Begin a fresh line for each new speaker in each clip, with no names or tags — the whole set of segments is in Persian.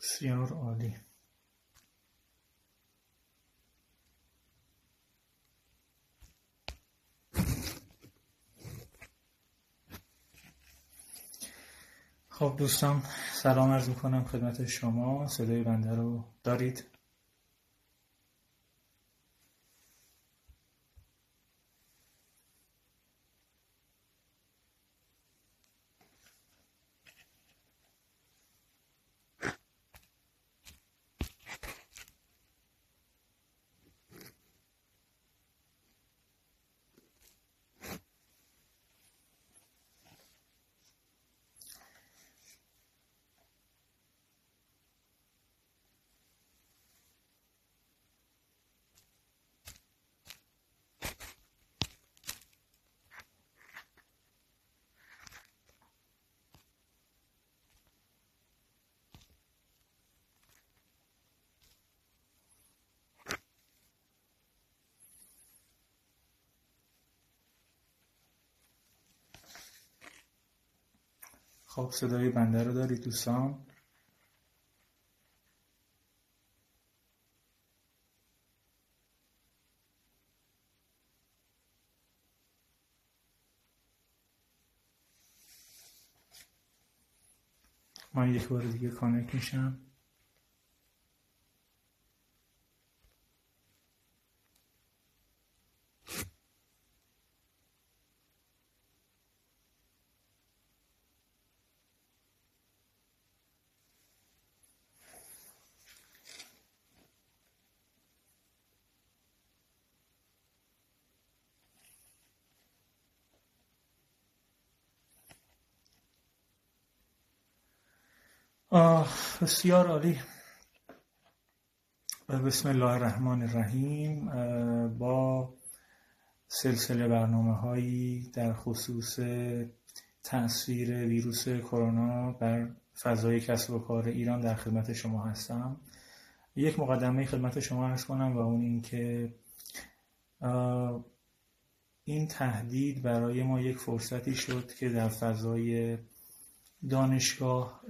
بسیار عالی. خب دوستان سلام عرض می‌کنم خدمت شما. صدای بنده رو دارید؟ خب صدای بنده رو دارید دوستان؟ من یک بار دیگه کانکت میشم. بسیار عالی. بسم الله الرحمن الرحیم با سلسله برنامه هایی در خصوص تاثیر ویروس کرونا بر فضای کسب و کار ایران در خدمت شما هستم. یک مقدمه خدمت شما هست کنم و اون این که این تهدید برای ما یک فرصتی شد که در فضای دانشگاه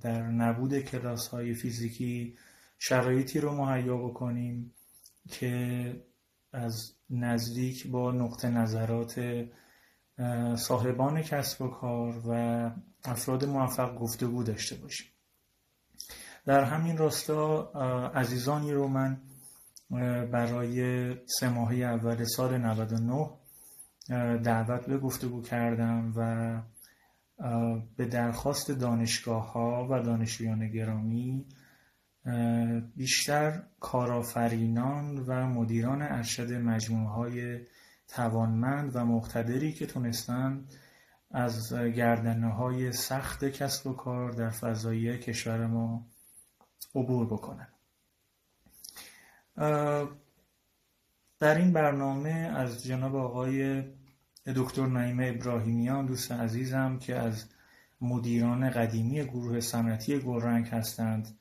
در نبود کلاس های فیزیکی شرایطی رو مهیا بکنیم که از نزدیک با نقطه نظرات صاحبان کسب و کار و افراد موفق گفتگو داشته باشیم. در همین راستا عزیزانی رو من برای سه ماهه اول سال 99 دعوت به گفتگو کردم و به درخواست دانشگاه ها و دانشجویان گرامی بیشتر کارآفرینان و مدیران ارشد مجموعه های توانمند و مقتدری که تونستن از گردنه های سخت کسب و کار در فضایی کشور ما عبور بکنن. در این برنامه از جناب آقای دکتر نعیم ابراهیمیان دوست عزیزم که از مدیران قدیمی گروه صنعتی گلرنگ هستند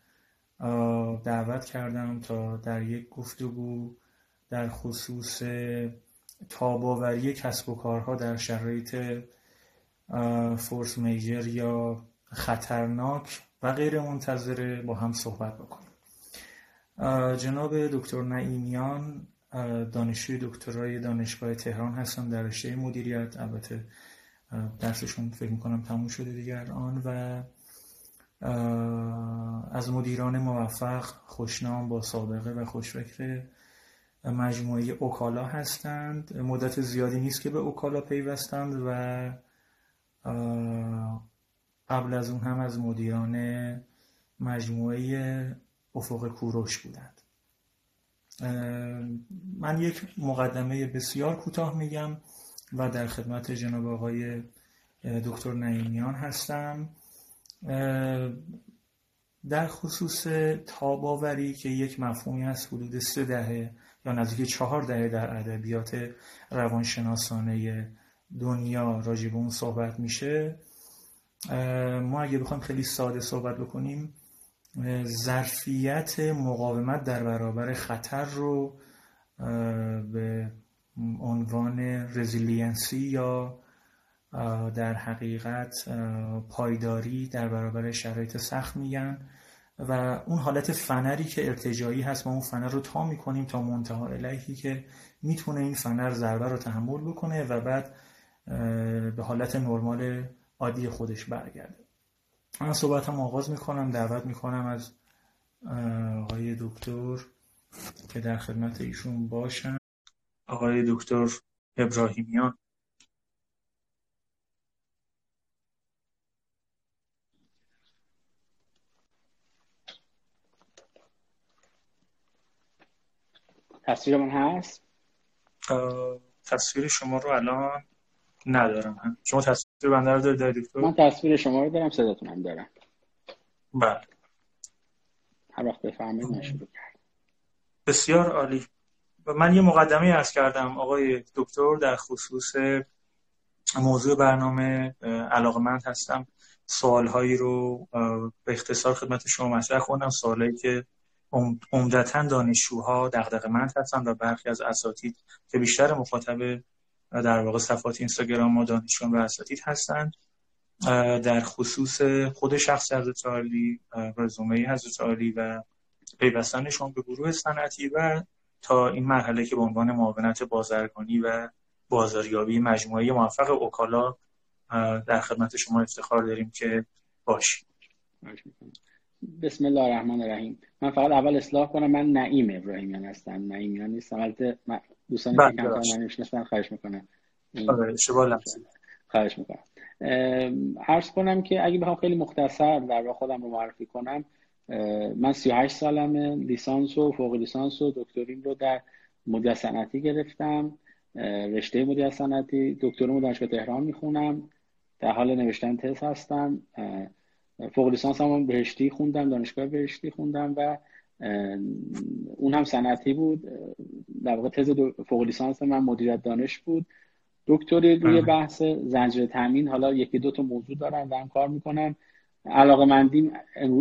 دعوت کردم تا در یک گفتگو در خصوص تاباوری کسب و کارها در شرایط فورس میجر یا خطرناک و غیر منتظره با هم صحبت بکنیم. جناب دکتر نعیمیان دانشجوی دکترای دانشگاه تهران هستم در رشته مدیریت. البته درسشون فکر می‌کنم تموم شده دیگر آن و از مدیران موفق خوشنام با سابقه و خوشفکر مجموعه اوکالا هستند. مدت زیادی نیست که به اوکالا پیوستند و قبل از اون هم از مدیران مجموعه افق کوروش بودند. من یک مقدمه بسیار کوتاه میگم و در خدمت جناب آقای دکتر نعیمیان هستم. در خصوص تاباوری که یک مفهومی هست حدود سه دهه یا نزدیک چهار دهه در ادبیات روانشناسانه دنیا راجع به اون صحبت میشه. ما اگه بخوایم خیلی ساده صحبت بکنیم ظرفیت مقاومت در برابر خطر رو به عنوان resiliency یا در حقیقت پایداری در برابر شرایط سخت میگن و اون حالت فنری که ارتجاعی هست ما اون فنر رو تا می‌کنیم تا منتهی الیهی که می‌تونه این فنر ضربه رو تحمل بکنه و بعد به حالت نرمال عادی خودش برگرده. من صحبت هم آغاز می‌کنم دعوت می‌کنم از آقای دکتر که در خدمت ایشون باشن. آقای دکتر ابراهیمیان.
تصویر من هست
تصویر شما رو الان ندارم. شما تصویر بنده رو دارید دکتر
من تصویر شما رو دارم صداتون هم دارم.
بله.
هر وقت بفهمید من شروع کرد
بسیار عالی. من یه مقدمه ارز کردم. آقای دکتر در خصوص موضوع برنامه علاقمند هستم. سوالهایی رو به اختصار خدمت شما مطرح کنم. سوالهایی که عمدتا دانشجوها دغدغه‌مند هستن و برخی از اساتید که بیشتر مخاطب در واقع صفحات اینستاگرام ما دانشجویان و اساتید هستند در خصوص خود شخص حضرت عالی رزومه حضرت عالی و پیوستنشون به گروه صنعتی و تا این مرحله که به عنوان معاونت بازرگانی و بازاریابی مجموعه موفق اوکالا در خدمت شما افتخار داریم که باشیم
بسم الله الرحمن الرحیم. من فقط اول اصلاح کنم من نعیم ابراهیمیان هستم. نعیمیان نیستم البته دوستانی که بله، کمتر من می‌شناسن خواهش می‌کنم.
آره،
خواهش می‌کنم. عرض کنم که اگه بخوام خیلی مختصر در واقع خودم رو معرفی کنم من 38 سالمه لیسانس و فوق لیسانس و دکترین رو در مدیریت صنعتی گرفتم. رشته مدیریت صنعتی دکترم دانشگاه تهران می‌خونم. در حال نوشتن تز هستم. فوق لیسانس هم بهشتی خوندم دانشگاه بهشتی خوندم و اون هم صنعتی بود. در واقع تز فوق لیسانس من مدیریت دانش بود. دکتری روی بحث زنجیره تامین حالا یکی دو تا موضوع دارم دارم کار می‌کنم. علاقه مندیم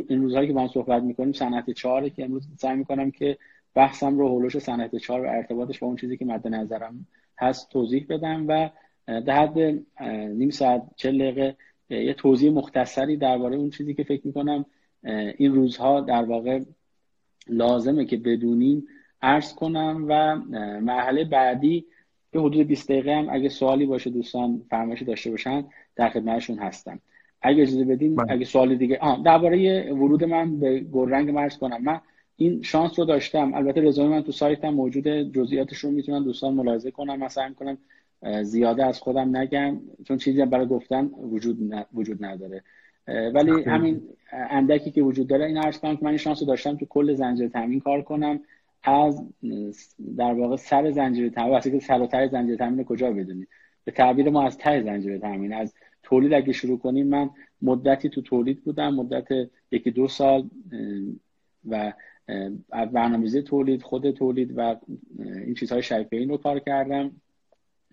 این روزهایی که با هم صحبت می‌کنیم صنعت چهاره که امروز سعی می‌کنم که بحثم رو هولوش صنعت چهار و ارتباطش با اون چیزی که مد نظرم هست توضیح بدم و در حد نیم ساعت چل دقیقه یه توضیح مختصری درباره اون چیزی که فکر می‌کنم این روزها در واقع لازمه که بدونیم عرض کنم و مرحله بعدی به حدود 20 دقیقه هم اگه سوالی باشه دوستان فرمایشی داشته باشن در خدمتشون هستم. اگه اجازه بدین بله. اگه سوال دیگه آه درباره ورود من به گلرنگ مرز کنم. من این شانس رو داشتم. البته رزومه من تو سایتم موجود جزئیاتش رو می‌تونن دوستان ملاحظه کنم مثلا کنم زیاده از خودم نگم چون چیزی برای گفتن وجود, وجود نداره. ولی همین اندکی که وجود داره این عرض کنم که من این شانس رو داشتم تو کل زنجیره تامین کار کنم. از در واقع سر زنجیره تامین واسه که سر و ته زنجیره تامین کجا بدونید به تعبیر ما از ته زنجیره تامین از تولید اگه شروع کنیم من مدتی تو تولید بودم مدت یکی دو سال و برنامه‌ریزی تولید خود تولید و این چیزهای شبیه این رو کار کردم.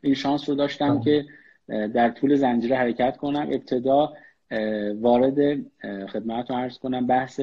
این شانس رو داشتم که در طول زنجیره حرکت کنم. ابتدا وارد خدمت رو عرض کنم بحث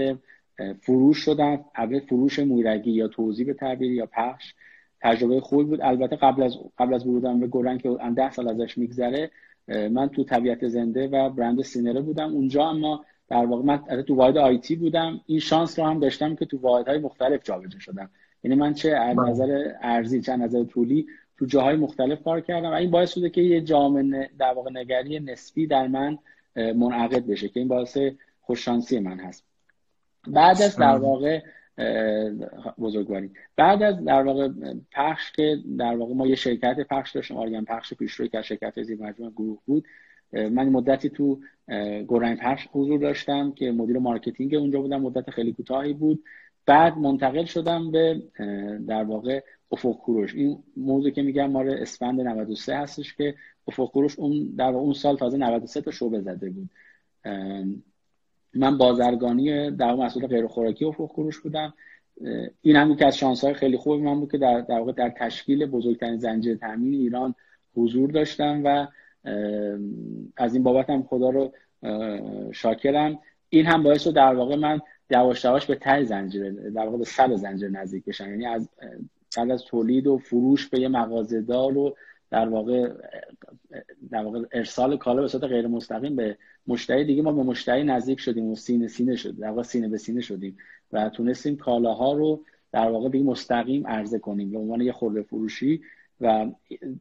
فروش شدم. اول فروش مویرگی یا توضیح به تعبیر یا پخش تجربه خوبی بود. البته قبل از قبل از ورودم به گرن که ده سال ازش میگذره من تو طبیعت زنده و برند سینره بودم. اونجا اما در واقع من تو واحد آیتی بودم. این شانس رو هم داشتم که تو واحدهای مختلف جابجا شدم. یعنی من چه از. نظر عرضی چه نظر طولی تو جاهای مختلف کار کردم و این باعث شده که یه جامع در واقع نگری نسبی در من منعقد بشه که این باعث خوششانسی من هست. بعد از در واقع بزرگواری. بعد از در واقع پخش که در واقع ما یه شرکت پخش داشتیم آرگان پخش پیشروی که شرکت زیر مجموعه گروه بود. من مدتی تو گلرنگ پخش حضور داشتم که مدیر marketing اونجا بودم مدت خیلی کوتاهی بود. بعد منتقل شدم به در واقع افق کوروش این موضوع که میگم مال اسفند 93 هستش که افق کوروش اون در اون سال تازه 93 تا شعبه زده بود. من بازرگانی در محصول غیر خوراکی افق کوروش بودم این هم که از شانس های خیلی خوب من بود که در, در واقع در تشکیل بزرگترین زنجیره تامین ایران حضور داشتم و از این بابت هم خدا رو شاکرم. این هم باعث شد در واقع من یواش یواش به ته زنجیره در واقع به سر زنجیره نزدیک بشم یعنی از بعد از تولید و فروش به یه مغازه‌دار و در واقع در واقع ارسال کالا به صورت غیر مستقیم به مشتری دیگه ما به مشتری نزدیک شدیم و سینه سینه شد در واقع سینه به سینه شدیم و تونستیم کالاها رو در واقع دیگه مستقیم عرضه کنیم به عنوان یه خورده فروشی. و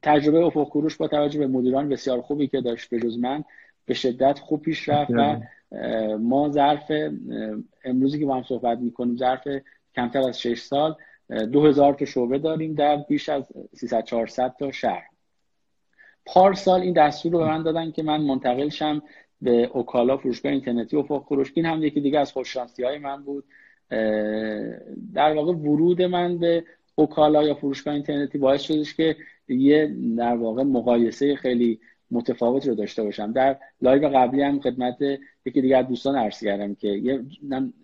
تجربه افق با توجه به مدیران بسیار خوبی که داشت به جز من به شدت خوب پیش رفت و ما ظرف امروزی که با هم صحبت می‌کنیم ظرف کمتر از 6 سال 2000 تا شعبه داریم در بیش از 300 400 تا شهر. پارسال این دستور رو به من دادن که من منتقل شم به اوکالا فروشگاه اینترنتی افق کوروش این هم یکی دیگه از خوششانسی های من بود. در واقع ورود من به اوکالا یا فروشگاه اینترنتی باعث شدش که یه در واقع مقایسه خیلی متفاوت رو داشته باشم. در live قبلی هم خدمت یکی دیگر دوستان عرض کردم که یه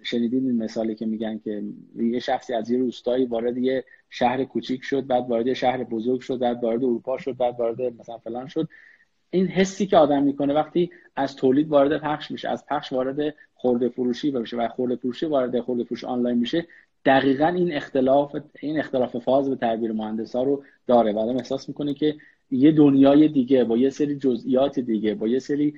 شنیدین این مثالی که میگن که یه شخصی از یه روستایی وارد یه شهر کوچیک شد بعد وارد شهر بزرگ شد بعد وارد اروپا شد بعد وارد مثلا فلان شد. این حسی که آدم می‌کنه وقتی از تولید وارد پخش میشه از پخش وارد خرده فروشی بشه و خرده فروشی وارد خرده فروش آنلاین میشه دقیقا این اختلاف این اختلاف فاز به تعبیر مهندس ها رو داره بعد احساس می‌کنه که یه دنیای دیگه با یه سری جزئیات دیگه با یه سری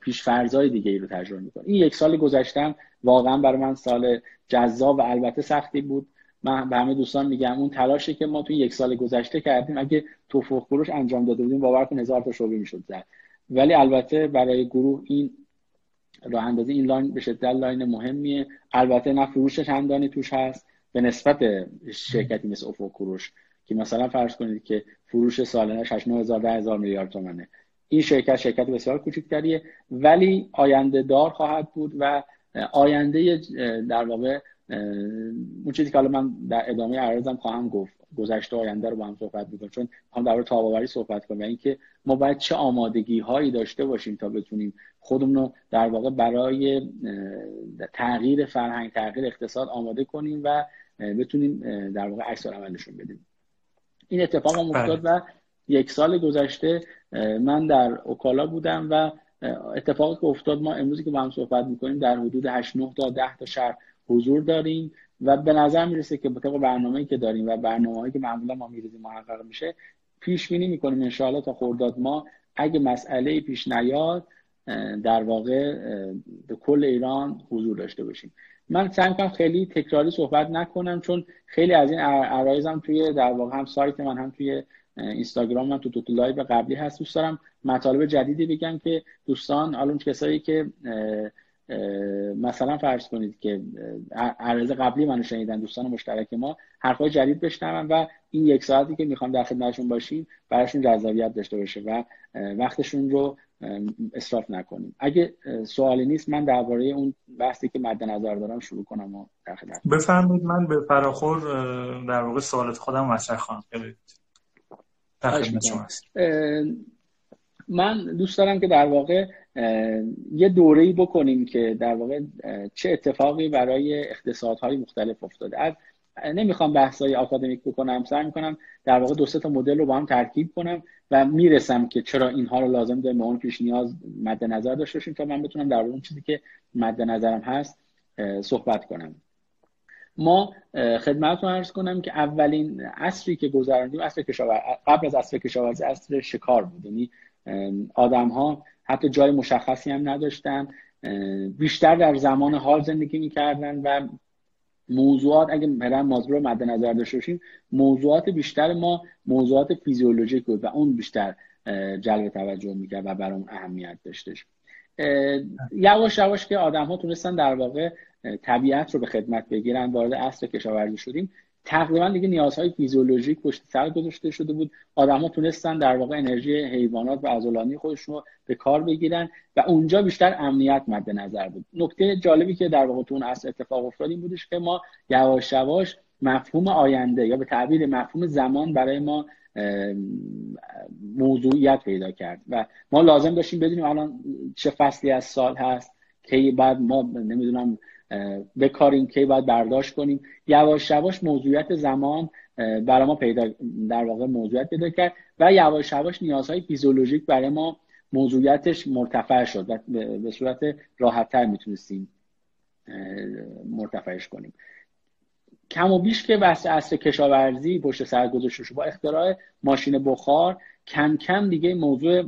پیشفرزهای دیگه ای رو تجربه می‌کنه. این یک سال گذشتم واقعا برای من سال جذاب و البته سختی بود. من به همه دوستان میگم اون تلاشی که ما توی یک سال گذشته کردیم اگه توفق فروش انجام داده بودیم باور کن هزار تا شعبه می‌شد زد. ولی البته برای گروه این راه اندازی این line به شدت line مهمیه. البته نه فروش چندانی توش هست به نسبت شرکتی مثل افق که مثلا فرض کنید که فروش سالانه 8 9000 هزار میلیارد تومنه. این شرکت شرکت بسیار کوچکتریه ولی آینده دار خواهد بود و آینده در واقع اون چیزی که حالا من در ادامه عرضم خواهم گفت. گذشته آینده رو با هم صحبت می‌کنم چون هم در تاب آوری صحبت کنم و اینکه ما باید چه آمادگی هایی داشته باشیم تا بتونیم خودمون رو در واقع برای تغییر فرهنگ تغییر اقتصاد آماده کنیم و بتونیم در واقع عکس عملشون بدیم. این اتفاق هم افتاد بله. و یک سال گذشته من در اوکالا بودم و اتفاقی که افتاد ما امروزی که با هم صحبت می‌کنیم در حدود 8 9 تا 10 تا شهر حضور داریم و به نظر می‌رسه که طبق برنامه‌ای که داریم و برنامه‌ای که معمولا ما میریزیم محقق میشه پیش بینی می‌کنیم ان تا خرداد ما اگه مسئله پیش نیاد در واقع به کل ایران حضور داشته باشیم من سعی می‌کنم خیلی تکراری صحبت نکنم چون خیلی از این عرایضم توی در واقع هم سایت من هم توی اینستاگرام من تو تو, تو live قبلی هست. دوست دارم مطالب جدیدی بگم که دوستان حالا کسایی که مثلا فرض کنید که عرض قبلی منو شنیدن دوستان مشترک ما حرفای جدید بشنون و این یک ساعتی که می‌خوام در خدمتشون باشیم براشون جذابیت داشته باشه و وقتشون رو اصراف نکنیم. اگه سوالی نیست من درباره اون بحثی که مد نظر دارم شروع کنم و در خدمت.
بفرمایید من به فراخور در واقع سوالات خودم مطرح خواهم
من دوست دارم که در واقع یه دوره‌ای بکنیم که در واقع چه اتفاقی برای اقتصادهای مختلف افتاده. از نمی‌خوام بحثای آکادمیک بکنم سعی می‌کنم در واقع دو تا مدل رو با هم ترکیب کنم و می‌رسم که چرا اینها رو لازم داریم به اون پیش نیاز مد نظر داشته باشیم تا من بتونم در اون چیزی که مد نظرم هست صحبت کنم. ما خدمتتون عرض کنم که اولین عصری که گذراندیم عصر کشاورزی قبل از عصر کشاورزی عصر شکار بود. یعنی آدم ها حتی جای مشخصی هم نداشتن. بیشتر در زمان حال زندگی می‌کردن و موضوعات اگه مثلا مازلو رو مد نظر داشته باشیم موضوعات بیشتر ما موضوعات فیزیولوژیک بود و اون بیشتر جلب توجه می‌کرد و برای اون اهمیت داشتش یواش یواش که آدم ها تونستن در واقع طبیعت رو به خدمت بگیرن وارد عصر کشاورزی شدیم. تقریبا دیگه نیازهای فیزیولوژیک پشت سر گذاشته شده بود. ها تونستن در واقع انرژی حیوانات و عضلانی خودشون رو به کار بگیرن و اونجا بیشتر امنیت مد نظر بود. نکته جالبی که در واقع تو اون اصل اتفاق افتاد این بودش که ما یواش یواش مفهوم آینده یا به تعبیر مفهوم زمان برای ما موضوعیت پیدا کرد و ما لازم داشتیم بدونیم الان چه فصلی از سال هست که بعد ما نمی‌دونم بکاریم که باید برداشت کنیم. یواش یواش موضوعیت زمان برای ما پیدا در واقع موضوعیت پیدا کرد و یواش یواش نیازهای فیزیولوژیک برای ما موضوعیتش مرتفع شد و به صورت راحتتر می‌تونستیم مرتفعش کنیم. کم و بیش که بحث اصل کشاورزی پشت سر با اختراع ماشین بخار کم کم دیگه موضوع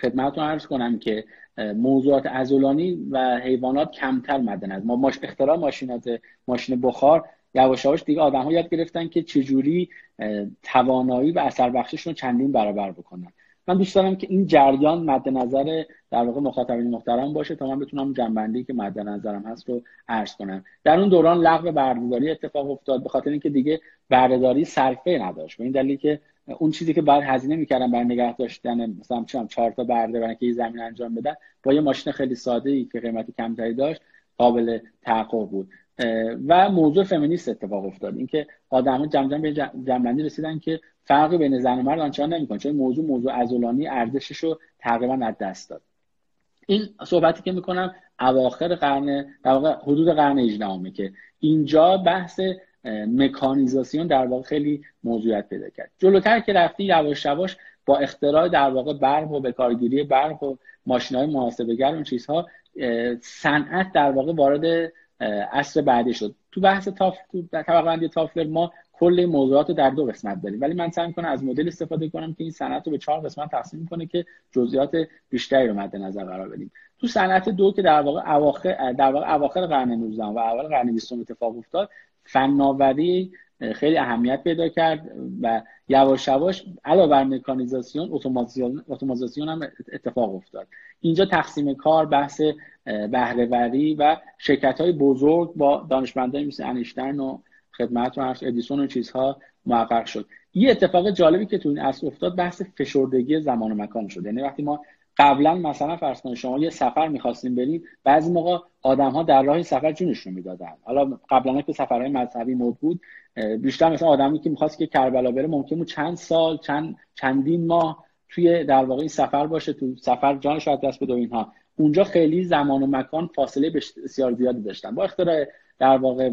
خدمتتون عرض کنم که موضوعات ازولانی و حیوانات کمتر مد نظر. ما ماش اختراع ماشینات ماشین بخار یواش یواش دیگه آدم ها یاد گرفتن که چجوری توانایی و اثر بخششون چندین برابر بکنن. من دوست دارم که این جریان مد نظر در واقع مخاطبین محترم باشه تا من بتونم جنبندی که مد نظرم هست رو عرض کنم. در اون دوران لغو بردهداری اتفاق افتاد به خاطر اینکه دیگه بردهداری صرفه نداشت. به این دلیل که اون چیزی که بعد هزینه می‌کردن برای نگه داشتن مثلا چم چهار تا برده برای که زمین انجام بدن با یه ماشین خیلی ساده ای که قیمت کمتری داشت قابل تحقق بود. و موضوع فمینیست اتفاق افتاد. اینکه آدما جمع جمع به جنبندی رسیدن که فرقی بین زن و مرد آنچنان نمی‌کنه. چون موضوع موضوع ازولانی ارزشش رو تقریبا از دست داد. این صحبتی که می‌کنم اواخر قرن در واقع حدود قرن 18 که اینجا بحث مکانیزاسیون در واقع خیلی موضوعیت پیدا کرد. جلوتر که رفتی یواش یواش با اختراع در واقع برق و به کارگیری برق و ماشین های محاسبه اون چیزها صنعت در واقع وارد عصر بعدی شد. تو بحث تاف تو طبقه تافلر ما کل موضوعات رو در دو قسمت داریم. ولی من سعی می‌کنم از مدل استفاده کنم که این صنعت رو به چهار قسمت تقسیم کنه که جزئیات بیشتری رو مد نظر قرار بدیم. تو صنعت دو که در واقع اواخر در واقع اواخر قرن 19 و اول قرن 20 اتفاق افتاد فناوری خیلی اهمیت پیدا کرد و یواش یواش علاوه بر مکانیزاسیون اتوماسیون هم اتفاق افتاد. اینجا تقسیم کار بحث بهرهوری و شرکت های بزرگ با دانشمندانی مثل انیشتین و خدمت و ادیسون و چیزها محقق شد. یه اتفاق جالبی که تو این اصل افتاد بحث فشردگی زمان و مکان شد. یعنی وقتی ما قبلا مثلا فرض کنید شما یه سفر می‌خواستیم بریم بعضی موقع آدم ها در راه سفر جونشون می‌دادن. حالا قبلا که سفرهای مذهبی مد بود بیشتر مثلا آدمی که می‌خواست که کربلا بره ممکن بود چند سال چند چندین ماه توی در واقع این سفر باشه تو سفر جانش از دست بده اینها. اونجا خیلی زمان و مکان فاصله بسیار زیادی داشتن. با اختراع در واقع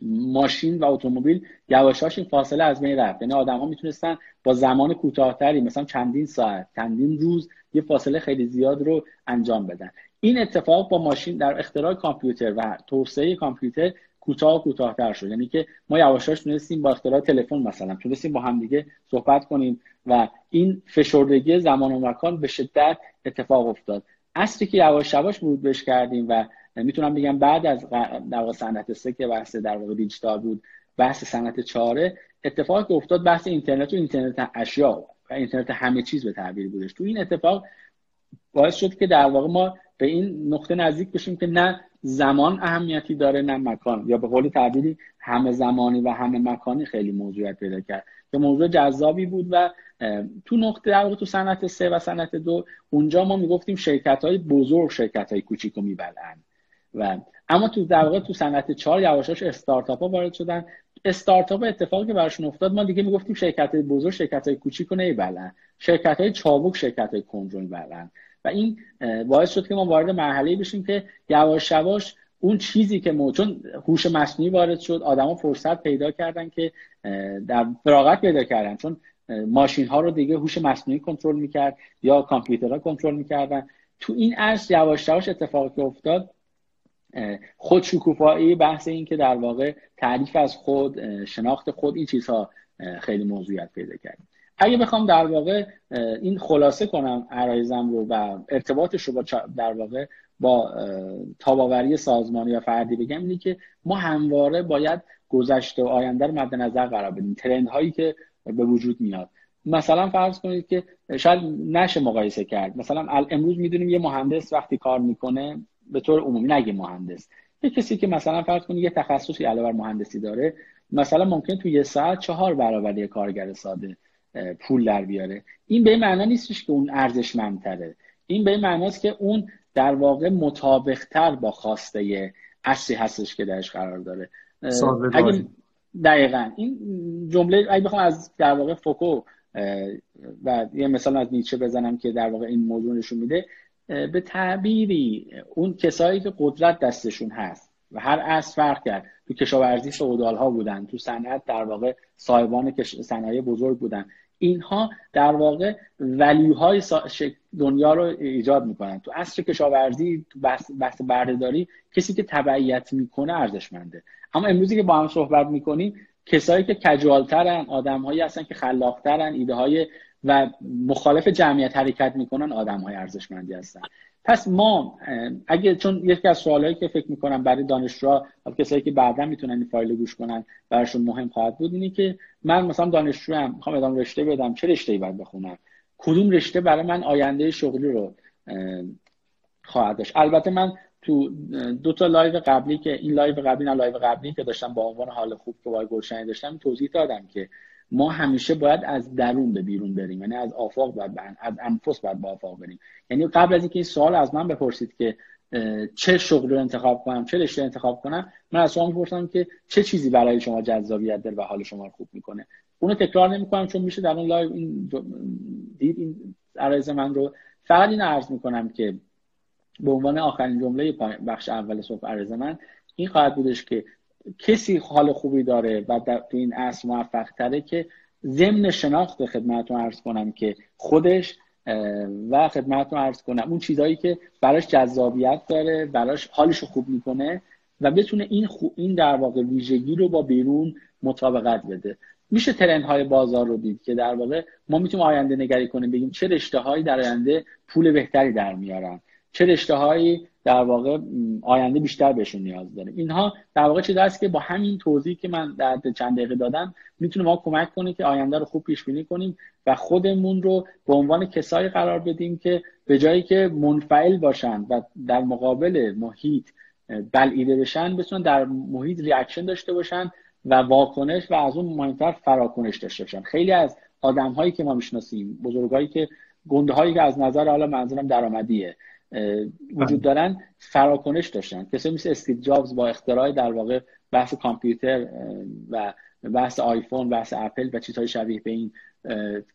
ماشین و اتومبیل یواشاش این فاصله از بین رفت. یعنی آدم ها می‌تونستن با زمان کوتاهتری مثلا چندین ساعت چندین روز یه فاصله خیلی زیاد رو انجام بدن. این اتفاق با ماشین در اختراع کامپیوتر و توسعه کامپیوتر کوتاه و کوتاهتر شد. یعنی که ما یواشاش تونستیم با اختراع تلفن مثلا تونستیم با همدیگه صحبت کنیم و این فشردگی زمان و مکان به شدت اتفاق افتاد. اصلی که یواش یواش بهش کردیم و می‌تونم بگم بعد از در واقع صنعت سه که بحث در واقع دیجیتال بود بحث صنعت چهاره اتفاقی که افتاد بحث اینترنت و اینترنت اشیا و اینترنت همه چیز به تعبیر بودش. تو این اتفاق باعث شد که در واقع ما به این نقطه نزدیک بشیم که نه زمان اهمیتی داره نه مکان. یا به قول تعبیری همه زمانی و همه مکانی خیلی موضوعیت پیدا کرد. که موضوع جذابی بود و تو نقطه در تو صنعت سه و صنعت دو اونجا ما می‌گفتیم شرکت های بزرگ شرکت های کوچیک رو میبلن و اما تو در واقع تو صنعت چهار یواشاش استارتاپ ها وارد شدن. استارتاپ اتفاقی که براشون افتاد ما دیگه می‌گفتیم شرکت بزرگ شرکت های کوچیک رو نمیبلن. شرکت های چابک شرکت های کنجون بلن. و این باعث شد که ما وارد مرحله بشیم که یواش یواش اون چیزی که ما چون هوش مصنوعی وارد شد آدما فرصت پیدا کردن که در فراغت پیدا کردن. چون ماشین ها رو دیگه هوش مصنوعی کنترل می‌کرد یا کامپیوترها کنترل می‌کردن. تو این عصر یواش یواش اتفاقی افتاد خود شکوفایی بحث این که در واقع تعریف از خود شناخت خود این چیزها خیلی موضوعیت پیدا کرد اگه بخوام در واقع این خلاصه کنم عرایزم رو و ارتباطش رو با در واقع با تاباوری سازمانی و فردی بگم اینه که ما همواره باید گذشته و آینده رو مد نظر قرار بدیم. ترند هایی که به وجود میاد. مثلا فرض کنید که شاید نشه مقایسه کرد. مثلا امروز می‌دونیم یه مهندس وقتی کار می‌کنه به طور عمومی نگه مهندس. یه کسی که مثلا فرض کنید یه تخصصی علاوه بر مهندسی داره مثلا ممکن تو یه ساعت چهار برابر یه کارگر ساده پول در بیاره. این به این معنا نیستش که اون ارزشمندتره. این به این معناست که اون در واقع مطابقتر با خواسته اصلی هستش که درش قرار داره. اگه دقیقا. این جمله اگه بخوام از در واقع فوکو و یه مثال از نیچه بزنم که در واقع این موضوع نشون میده. به تعبیری اون کسایی که قدرت دستشون هست و هر از فرق کرد. تو کشاورزی فئودال ها بودن تو صنعت در واقع صاحبان صنایع بزرگ بودن. اینها در واقع ولیوهای دنیا رو ایجاد می‌کنن. تو عصر کشاورزی تو بحث, بحث بردهداری کسی که تبعیت می‌کنه ارزشمنده. اما امروزی که با هم صحبت می‌کنیم کسایی که کجوالترن آدمهایی هستن که خلاقترن ایده های و مخالف جمعیت حرکت می‌کنن آدم های ارزشمندی هستن. پس ما اگه چون یکی از سوالایی که فکر می‌کنم برای دانشجوها و کسایی که بعدا می‌تونن این فایل گوش کنن براشون مهم خواهد بود اینه که من مثلا دانشجو ام می‌خوام ادامه رشته بدم چه رشته ای باید بخونم؟ کدوم رشته برای من آینده شغلی رو خواهد داشت؟ البته من تو دو تا live قبلی که این live قبلی نه live قبلی که داشتم با عنوان حال خوب که با گلشنی داشتم توضیح دادم که ما همیشه باید از درون به بیرون بریم یعنی از آفاق باید از انفس باید با آفاق بریم. یعنی قبل از اینکه این سوال از من بپرسید که چه شغل رو انتخاب کنم چه رشته انتخاب کنم من از شما می‌پرسم که چه چیزی برای شما جذابیت داره و حال شما رو خوب می‌کنه. اونو تکرار نمی‌کنم چون میشه در اون لایو این دید این عرض من رو. فقط این عرض می‌کنم که به عنوان آخرین جمله بخش اول صحبت عرض من این خواهد بودش که کسی حال خوبی داره و در این اصل موفق تره که ضمن شناخت خدمتتون عرض کنم که خودش و خدمتتون عرض کنم اون چیزهایی که براش جذابیت داره براش حالش خوب می‌کنه و بتونه این خو... این در واقع ویژگی رو با بیرون مطابقت بده. میشه ترند های بازار رو دید که در واقع ما می‌تونیم آینده نگری کنیم بگیم چه رشته هایی در آینده پول بهتری در میارن چه رشته هایی در واقع آینده بیشتر بهشون نیاز داریم اینها در واقع چیزی است که با همین توضیح که من در چند دقیقه دادم می‌تونه ما کمک کنه که آینده رو خوب پیش بینی کنیم و خودمون رو به عنوان کسایی قرار بدیم که به جایی که منفعل باشن و در مقابل محیط بلعیده بشن بتونن در محیط reaction داشته باشن و واکنش و از اون مهمتر فراکنش داشته باشن. خیلی از آدم هایی که ما می‌شناسیم بزرگایی که گنده هایی که از نظر حالا منظورم درآمدیه وجود دارن فراکنش داشتن. کسی مثل استیو جابز با اختراع در واقع بحث کامپیوتر و بحث آیفون بحث اپل و چیزهای شبیه به این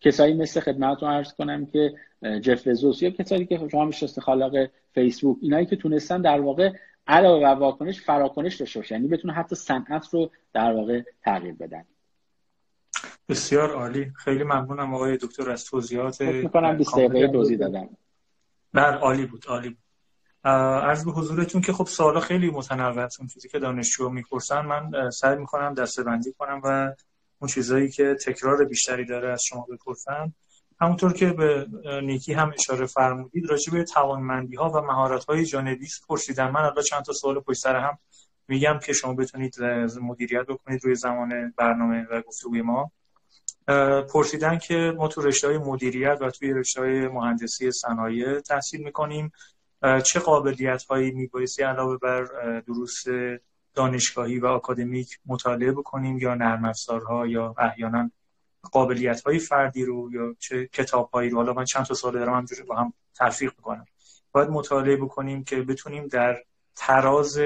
کسایی مثل خدمتتون عرض کنم که جف بزوس یا کسایی که شما می‌شناسید خالق فیسبوک اینایی که تونستن در واقع علاوه بر واکنش فراکنش داشته باشه یعنی بتونه حتی صنعت رو در واقع تغییر بدن.
بسیار عالی. خیلی ممنونم آقای دکتر از توضیحات
فکر می‌کنم 20 دقیقه توضیح دادم.
بر عالی بود عالی بود. عرض به حضورتون که خب سوالا خیلی متنوع اون چیزی که دانشجو می‌پرسن من سعی می‌کنم دسته بندی کنم و اون چیزایی که تکرار بیشتری داره از شما بپرسم همونطور که به نیکی هم اشاره فرمودید راجع به توانمندی ها و مهارت های جانبی پرسیدن. من الان چند تا سوال پشت سر هم میگم که شما بتونید مدیریت بکنید روی زمان برنامه و گفتگوی ما. پرسیدن که ما تو رشته های مدیریت و توی رشته های مهندسی صنایع تحصیل می‌کنیم. چه قابلیت هایی میبایستی علاوه بر دروس دانشگاهی و آکادمیک مطالعه بکنیم یا نرم افزارها یا احیانا قابلیت های فردی رو یا چه کتاب هایی رو؟ حالا من چند تا سال دارم همجوری با هم تلفیق می‌کنم. باید مطالعه بکنیم که بتونیم در تراز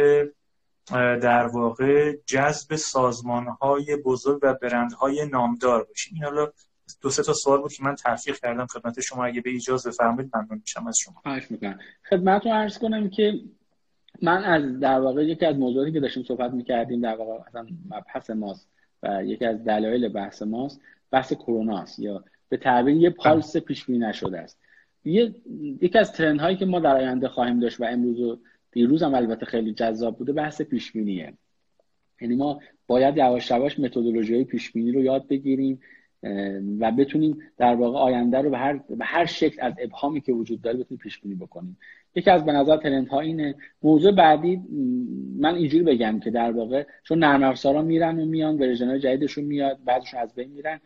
در واقع جذب سازمان های بزرگ و برندهای نامدار باشیم. این حالا دو سه تا سوال بود که من تحقیق کردم. خدمت شما اگه به ایجاز بفرمایید ممنون میشم از شما.
خواهش می‌کنم. خدمتتون عرض کنم که من از در واقع یکی از موضوعاتی که داشتیم صحبت می‌کردیم در واقع اصلا مبحث ماست و یکی از دلایل بحث ماست بحث کرونا است یا به تعبیر یه پالس پیش بینی نشده است. یه یکی از ترند هایی که ما در آینده خواهیم داشت و امروز دیروز هم البته خیلی جذاب بوده بحث پیش بینیه یعنی ما باید یواش یواش متدولوژی پیش بینی رو یاد بگیریم و بتونیم در واقع آینده رو به هر به هر شکل از ابهامی که وجود داره بتونیم پیش بینی بکنیم. یکی از به نظر ها اینه موضوع بعدی من اینجوری بگم که در واقع چون نرم افزارا میرن و میان version های جدیدشون میاد بعدشون از بین میرن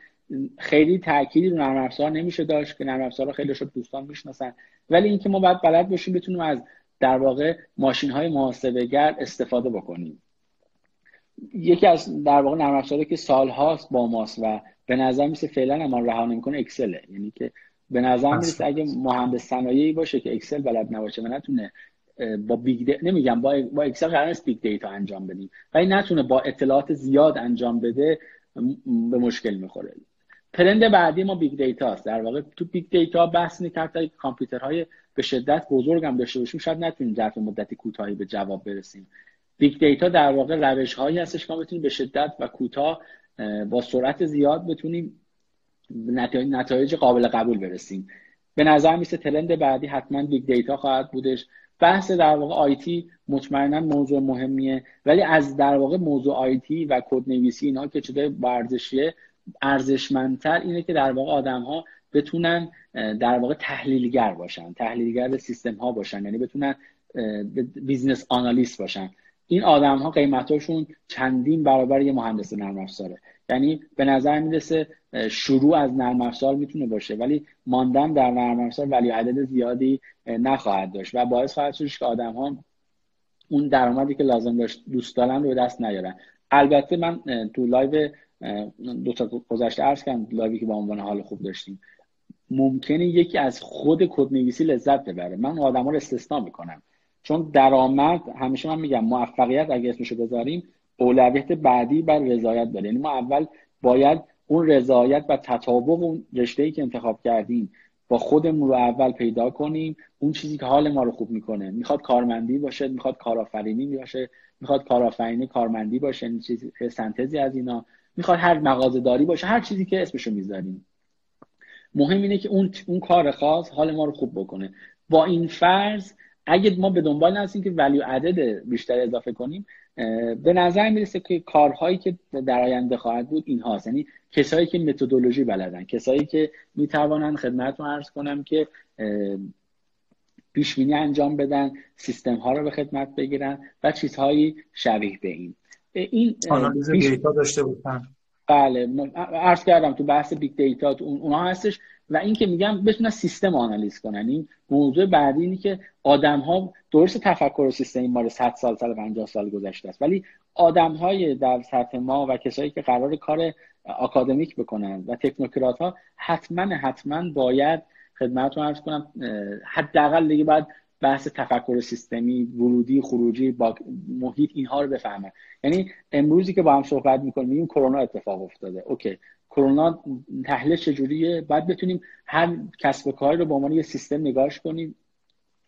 خیلی تاکیدی رو نرم افزار نمیشه داشت که نرم افزارا خیلی شد دوستان می‌شناسن. ولی اینکه ما باید بلد باشیم بتونیم از در واقع ماشین های محاسبه گر استفاده بکنیم. یکی از در واقع نرم افزاری که سال هاست با ماست و به نظر می‌رسه فعلا ما رها نمی‌کنه اکسله یعنی که به نظر می‌رسه اگه مهندس صنایعی باشه که اکسل بلد نباشه و نتونه با big نمیگم با با اکسل قرار است big data انجام بدیم. ولی نتونه با اطلاعات زیاد انجام بده به مشکل می‌خوره. trend بعدی ما big data است. در واقع تو big data بحث که کامپیوترهای به شدت بزرگ هم داشته باشیم. شاید نتونیم ظرف مدتی کوتاهی به جواب برسیم. big data در واقع روش هایی هستش که ما بتونیم به شدت و کوتاه با سرعت زیاد بتونیم نتایج قابل قبول برسیم. به نظر میرسه trend بعدی حتما big data خواهد بودش. بحث در واقع IT مطمئنا موضوع مهمیه. ولی از در واقع موضوع IT و کد نویسی اینها که چه ارزشیه ارزشمندتر اینه که در واقع آدم ها بتونن در واقع تحلیلگر باشن تحلیلگر سیستم ها باشن یعنی بتونن business analyst باشن. این آدم ها قیمتاشون چندین برابر یه مهندس نرم افزاره. یعنی به نظر می‌رسه شروع از نرم افزار می‌تونه باشه ولی ماندن در نرم افزار value added زیادی نخواهد داشت و باعث خواهد شد که آدم ها اون درآمدی که لازم داشت دوست دارن رو به دست نیارن. البته من تو live دو تا گذشته عرض کردم live ی که با عنوان حال خوب داشتیم. ممکنه یکی از خود کد نویسی لذت ببره. من آدم ها رو استثنا می‌کنم. چون درآمد همیشه من میگم موفقیت اگه اسمشو بذاریم اولویت بعدی بر رضایت داره. یعنی ما اول باید اون رضایت و تطابق اون رشته ای که انتخاب کردیم با خودمون رو اول پیدا کنیم. اون چیزی که حال ما رو خوب می‌کنه. می‌خواد کارمندی باشه می‌خواد کارآفرینی باشه می‌خواد کارآفرینی کارمندی باشه این چیزی سنتزی از اینا. می‌خواد هر مغازه داری باشه هر چیزی که اسمشو می‌ذاریم. مهم اینه که اون اون کار خاص حال ما رو خوب بکنه. با این فرض اگه ما به دنبال هستیم که value added بیشتر اضافه کنیم به نظر می‌رسه که کارهایی که در آینده خواهد بود این هاست یعنی کسایی که متدولوژی بلدن کسایی که می‌توانن خدمتتون عرض کنم که پیش انجام بدن سیستم ها رو به خدمت بگیرن و چیزهایی شبیه به این.
این آنالیز data داشته بودن
بله عرض کردم تو بحث big data تو اونها هستش و این که میگم بتونن سیستم آنالیز کنن. این موضوع بعدی اینه که آدم ها درست تفکر و سیستم ما 100 سال 150 سال گذشته است. ولی آدم های در سطح ما و کسایی که قرار کار آکادمیک بکنن و تکنوکرات ها حتما حتما باید خدمتتون عرض کنم حداقل دیگه باید بحث تفکر سیستمی ورودی خروجی با محیط اینها رو بفهمن. یعنی امروزی که با هم صحبت می‌کنیم میگیم کرونا اتفاق افتاده. اوکی. کرونا تحلیل چجوریه؟ بعد بتونیم هر کسب و کاری رو به عنوان یه سیستم نگاش کنیم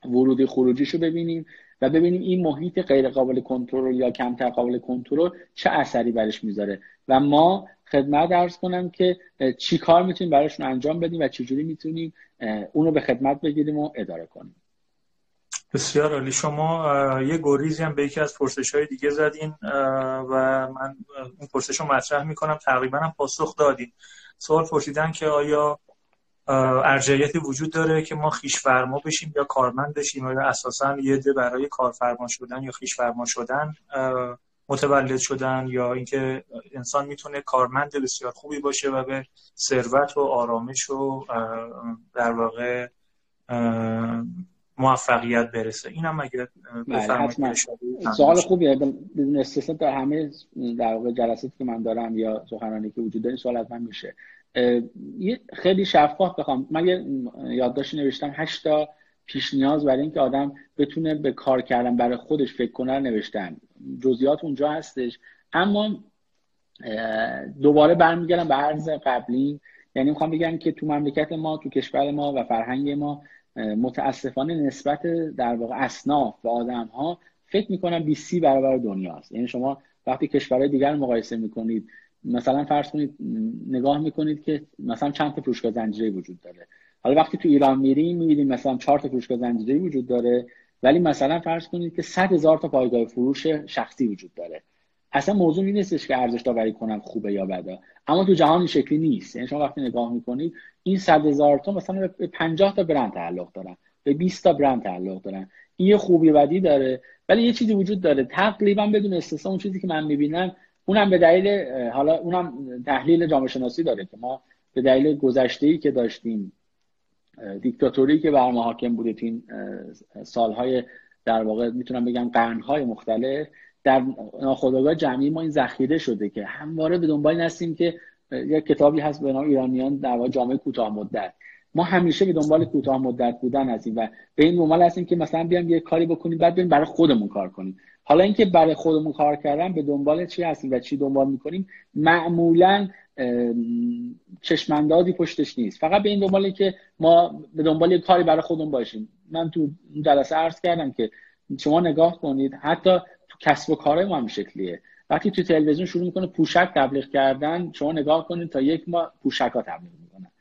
ورودی خروجیشو ببینیم و ببینیم این محیط غیر قابل کنترل یا کمتر قابل کنترل چه اثری برش می‌ذاره. و ما خدمت ارز کنم که چی کار می‌تونیم براشون انجام بدیم و چجوری می‌تونیم اونو به خدمت بگیریم و اداره کنیم.
بسیار عالی. شما یه گریزی هم به یکی از پرسش های دیگه زدین و من اون پرسش رو مطرح می‌کنم. تقریبا هم پاسخ دادین. سوال پرسیدن که آیا ارجعیتی وجود داره که ما خیش فرما بشیم یا کارمند بشیم؟ یا اساسا یه ده برای کارفرما شدن یا خیش فرما شدن متولد شدن یا اینکه انسان می‌تونه کارمند بسیار خوبی باشه و به ثروت و آرامش و در واقع موفقیت برسه. اینم اگه
بله سوال خوبیه. بدون استثنا در همه در واقع جلساتی که من دارم یا سخنرانی که وجود داره سوال از من میشه یه خیلی شفاف بخوام. من یه یادداشت نوشتم. هشتا پیش نیاز برای اینکه آدم بتونه به کار کردن برای خودش فکر کنه نوشتن. جزئیات اونجا هستش. اما دوباره برمیگردم به عرض قبلی. یعنی می‌خوام بگم که تو مملکت ما تو کشور ما و فرهنگ ما متاسفانه نسبت در واقع اصناف و آدم ها فکر می‌کنم 20 برابر دنیاست. یعنی شما وقتی کشورهای دیگر مقایسه می‌کنید مثلا فرض کنید نگاه می‌کنید که مثلا چند تا فروشگاه زنجیره وجود داره. حالا وقتی تو ایران میریم می‌بینیم مثلا چهار تا فروشگاه زنجیره وجود داره ولی مثلا فرض کنید که 100 هزار تا پایگاه فروش شخصی وجود داره. اصلا موضوع این نیستش که ارزش داوری کنم خوبه یا بده. اما تو جهان این شکلی نیست. یعنی شما وقتی نگاه می‌کنید این صد هزار تا مثلا به 50 تا برند تعلق دارن. به 20 تا برند تعلق دارن. این یه خوبی بدی داره. ولی یه چیزی وجود داره. تقریبا بدون استثنا اون چیزی که من می‌بینم اونم به دلیل حالا اونم تحلیل جامعه شناسی داره که ما به دلیل گذشته ای که داشتیم دیکتاتوری که بر ما حاکم بوده تو این سالهای در واقع می‌تونم بگم قرنهای مختلف در ناخودآگاه جمعی ما این ذخیره شده که همواره به دنبال هستیم که یک کتابی هست به نام ایرانیان در جامعه کوتاه مدت. ما همیشه به دنبال کوتاه مدت بودن هستیم و به این دنبال هستیم که مثلا بیام یه کاری بکنیم بعد بریم برای خودمون کار کنیم. حالا اینکه برای خودمون کار کردن به دنبال چی هستیم و چی دنبال می‌کنیم؟ معمولا چشماندازی پشتش نیست. فقط به این دنباله که ما به دنبال یه کاری برای خودمون باشیم. من تو جلسه عرض کردم که شما نگاه کنید حتی کسب و کارهای ما هم شکلیه. وقتی تو تلویزیون شروع می‌کنه پوشک تبلیغ کردن شما نگاه کنید تا یک ماه پوشک ها تبلیغ می‌کنن.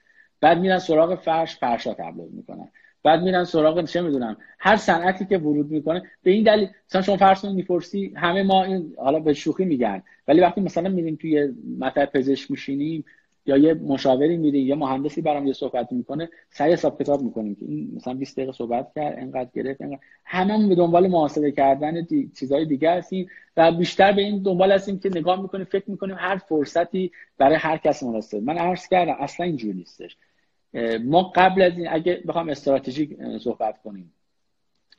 بعد میرن سراغ فرش فرش ها تبلیغ می‌کنن. بعد میرن سراغ چه می‌دونم هر صنعتی که ورود می‌کنه به این دلیل مثلا شما فرض کنید می‌پرسی همه ما این حالا به شوخی میگن ولی وقتی مثلا میریم توی مطب پزشک میشینیم یا یه مشاوری میری یه مهندسی برام یه صحبت می‌کنه سعی حساب کتاب می‌کنیم که این مثلا 20 دقیقه صحبت کرد انقدر گرفت انقدر. هممون به دنبال محاسبه کردن دی... چیزهای دیگه هستیم و بیشتر به این دنبال هستیم که نگاه می‌کنیم فکر می‌کنیم هر فرصتی برای هر کس مناسب. من عرض کردم اصلا اینجوری نیستش. ما قبل از این اگه بخوام استراتژیک صحبت کنیم.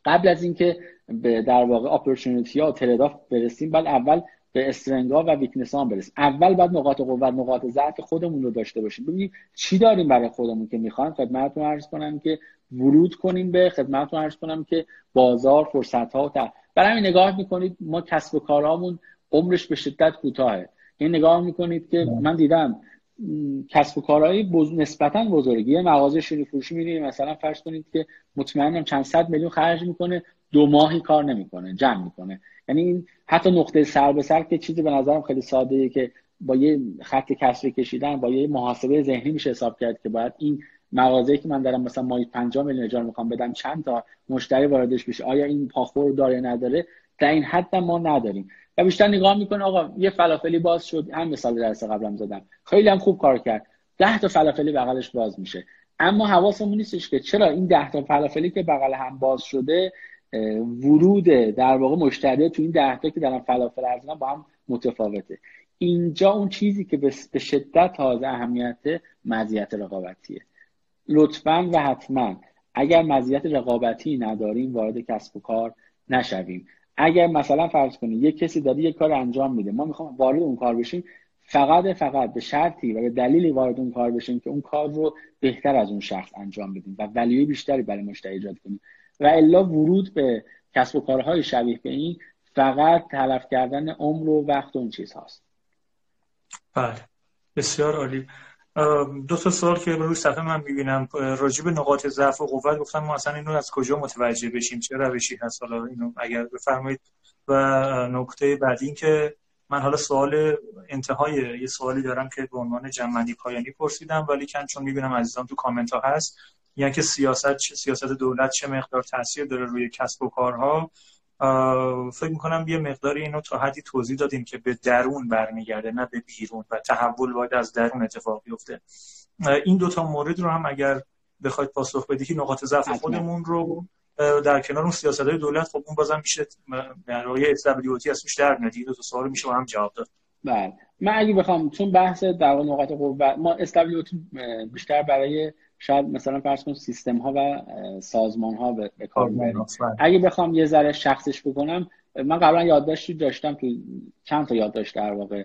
قبل از اینکه به در واقع اپورتونتی ها و برسیم بعد اول به استرنگا و ویکنس ها برسیم. اول بعد نقاط قوت نقاط ضعف خودمون رو داشته باشیم. ببینیم چی داریم برای خودمون که می‌خوایم؟ خدمتتون عرض کنم که ورود کنیم به خدمتتون عرض کنم که بازار فرصت ها و تا برای همین نگاه می‌کنید ما کسب و کارهامون عمرش به شدت کوتاهه. این نگاه می‌کنید که من دیدم کسب و کارهای بز... نسبتا بزرگی. یه مغازه شیرینی فروشی میرید مثلا فرض کنید که مطمئنم چند صد میلیون خرج می‌کنه دو ماهی کار نمی‌کنه جمع می‌کنه. یعنی این حتی نقطه سر به سر که چیزی به نظرم خیلی ساده ای که با یه خط کسری کشیدن با یه محاسبه ذهنی میشه حساب کرد که باید این مغازه‌ای که من دارم مثلا ماهی 5 میلیون اجاره می‌خوام بدم چند تا مشتری واردش بشه آیا این پاخور داره نداره؟ در این حد ما نداریم. و بیشتر نگاه می‌کنه آقا یه فلافلی باز شد هم مثال درس قبلم زدم. خیلی هم خوب کار کرد. ده تا فلافلی بغلش باز میشه. اما حواسمون نیستش که چرا این ده تا فلافلی که بغل هم باز شده ورود در واقع مشتری تو این ده تا که دارن فلافل ارزن با هم متفاوته. اینجا اون چیزی که به شدت تازه اهمیت مزیت رقابتیه. لطفا و حتما اگر مزیت رقابتی نداریم وارد کسب و کار نشویم. اگر مثلا فرض کنید یک کسی داره یک کار انجام میده ما می‌خوام وارد اون کار بشیم فقط فقط به شرطی و به دلیلی وارد اون کار بشیم که اون کار رو بهتر از اون شخص انجام بدیم و ولیوی بیشتری برای مشتری ایجاد کنیم. و الا ورود به کسب و کارهای شبیه به این فقط تلف کردن عمر و وقت و اون چیز هاست.
بله. بسیار عالی. دو تا سوال که روی صفحه من می‌بینم. راجب نقاط ضعف و قوت گفتم ما اصلا اینو از کجا متوجه بشیم؟ چه روشی هست؟ حالا اینو اگر بفرمایید. و نکته بعدی این که من حالا سوال انتهای یه سوالی دارم که به عنوان جنبندی پایانی پرسیدم ولی کن چون می‌بینم عزیزان تو کامنت ها هست. یعنی که سیاست سیاست دولت چه مقدار تاثیر داره روی کسب و کارها. فکر می‌کنم یه مقداری اینو تا حدی توضیح دادیم که به درون برمیگرده نه به بیرون و تحول باید از درون اتفاق بیفته. این دوتا مورد رو هم اگر بخواید پاسخ بدی که نقاط ضعف خودمون رو در کنار اون سیاست های دولت خب اون بازم میشه در واقع استابیلیتی هستش در میاد. دو تا سوال میشه با هم جواب داد.
بله. من اگه بخوام چون بحث در نقاط قوت ما استابیلیتی بیشتر برای شاید مثلا فرض کن سیستم ها و سازمان ها به, کار بله. اگه بخوام یه ذره شخصش بکنم من قبلا یادداشتی داشتم تو چند تا یادداشت در واقع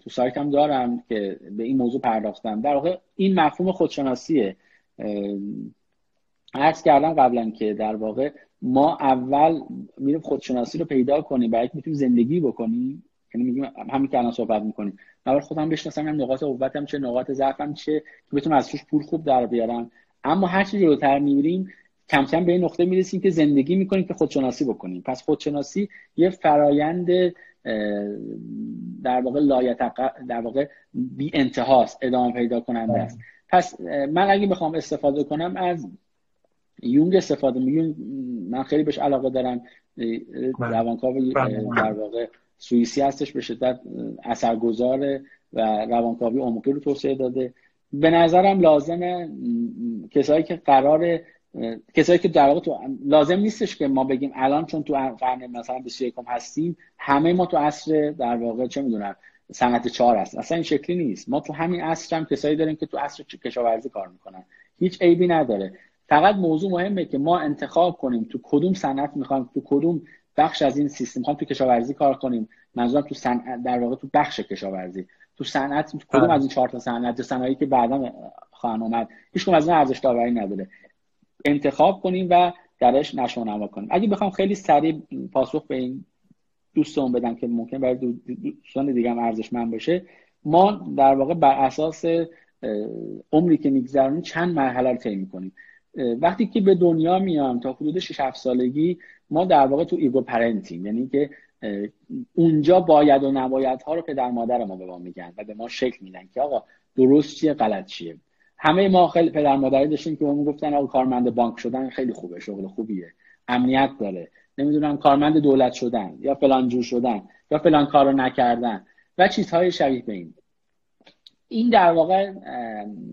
تو سایتم دارم که به این موضوع پرداختم. در واقع این مفهوم خودشناسیه. عرض کردم قبلا که در واقع ما اول میریم خودشناسی رو پیدا کنیم برای می‌تونیم زندگی بکنیم. یعنی میگیم همین که الان صحبت می‌کنیم. اول خودم بشناسم هم نقاط قوتم چه نقاط ضعفم چه که بتونم از توش پول خوب در بیارم. اما هر چی جلوتر میریم کم کم به این نقطه می‌رسیم که زندگی می‌کنیم که خودشناسی بکنیم. پس خودشناسی یه فرایند در واقع لایتق در واقع بی انتهاست ادامه پیدا کننده است. پس من اگه بخوام استفاده کنم از یونگ استفاده میگم من خیلی بهش علاقه دارم. بله. روانکاو بله. در واقع سوئیسی هستش به شدت اثرگذاره و روانکاوی عمقی رو توسعه داده. به نظرم لازمه کسایی که قرار کسایی که در واقع تو لازم نیستش که ما بگیم الان چون تو قرن مثلا 21 هستیم همه ما تو عصر در واقع چه می‌دونم صنعت چهار هست اصلا این شکلی نیست. ما تو همین عصر هم کسایی داریم که تو عصر کشاورزی کار می‌کنن. هیچ عیبی نداره. فقط موضوع مهمه که ما انتخاب کنیم تو کدوم صنعت می‌خوایم تو کدوم بخش از این سیستم ها تو کشاورزی کار کنیم. منظورم تو صنعت در واقع تو بخش کشاورزی. تو صنعت کدوم از این چهار تا صنعت صنایعی که بعدا خواهن اومد هیچ از این ارزش داوری نداره. انتخاب کنیم و درش نشو نما کنیم. اگه بخوام خیلی سریع پاسخ به این دوستان بدم که ممکن برای دوستان دیگه هم ارزشمند باشه ما در واقع بر اساس عمری که میگذرونیم چند مرحله رو طی می‌کنیم. وقتی که به دنیا میام تا حدود 6 7 سالگی ما در واقع تو ego parent یم یعنی که اونجا باید و نباید ها رو پدر مادر ما به ما میگن و به ما شکل میدن که آقا درست چیه غلط چیه. همه ما خیلی پدر مادری داشتیم که ما گفتن آقا کارمند بانک شدن خیلی خوبه شغل خوبیه امنیت داره. نمی‌دونم کارمند دولت شدن یا فلان جور شدن یا فلان کارو نکردن و چیزهای شبیه به این. این در واقع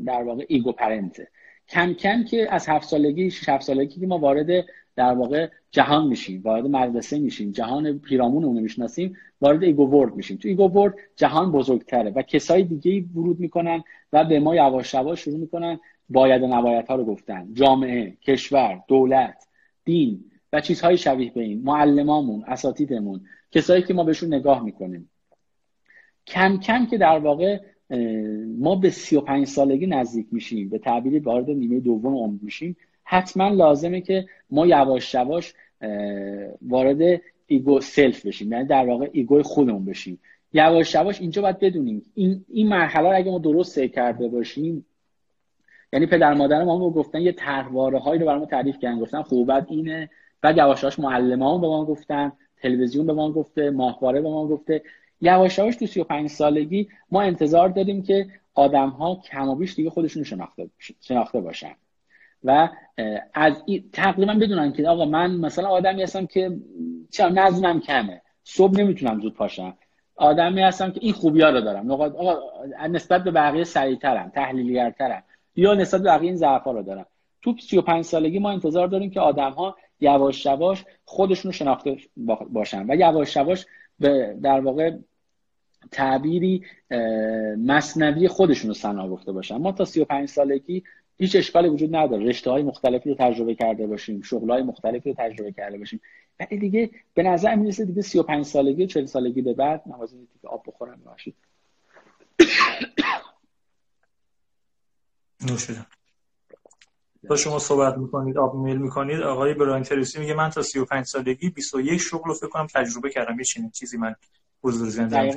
در واقع ego parent ه. کم کم که از هفت سالگی شش سالگی که ما وارد در واقع جهان میشیم وارد مدرسه میشیم جهان پیرامون اون می‌شناسیم وارد ego world میشیم. تو ego world جهان بزرگتره و کسای دیگه ورود می‌کنن و به ما یواش یواش شروع می‌کنن باید و ها رو گفتن. جامعه کشور دولت دین و چیزهای شبیه به این معلمامون اساتیدمون کسایی که ما بهشون نگاه می‌کنیم. کم کم که در واقع ما به 35 سالگی نزدیک میشیم به تعبیری وارد نیمه دوم عمر میشیم حتما لازمه که ما یواش یواش وارد ego self بشیم. یعنی در واقع ego خودمون بشیم. یواش یواش اینجا باید بدونیم این این مرحله رو اگه ما درست طی کرده باشیم یعنی پدر مادر ما گفتن یه طرحواره هایی رو برام تعریف کردن. گفتن خوبت اینه. بعد یواش یواش معلمان به ما گفتن تلویزیون به ما گفته ماهواره به ما گفته. یواش یواش تو 35 سالگی ما انتظار داریم که آدم ها کم و بیش دیگه خودشون شناخته باشن. و از تقریبا بدونن که آقا من مثلا آدمی هستم که چرا نظمم کمه. صبح نمی‌تونم زود پاشم آدمی هستم که این خوبی ها رو دارم. آقا نسبت به بقیه سریعترم تحلیلیگرترم یا نسبت به بقیه این ضعف رو دارم. تو 35 سالگی ما انتظار داریم که آدم ها یواش یواش خودشون شناخته باشن و یواش یواش به در واقع تعبیری مصنوی خودشون رو سنا گفته باشن. ما تا 35 سالگی هیچ اشکالی وجود نداره. رشته های مختلفی رو تجربه کرده باشیم شغل های مختلفی رو تجربه کرده باشیم. ولی دیگه به نظر می‌رسه دیگه 35 سالگی و 40 سالگی به بعد نوازی دیگه آب بخورم باشید
نوش تا شما صحبت می‌کنید آب میل می‌کنید. آقای براین تریسی میگه من تا 35 سالگی 21 شغل رو فکر کنم تجربه کردم. یه چنین چیزی من حضور زنده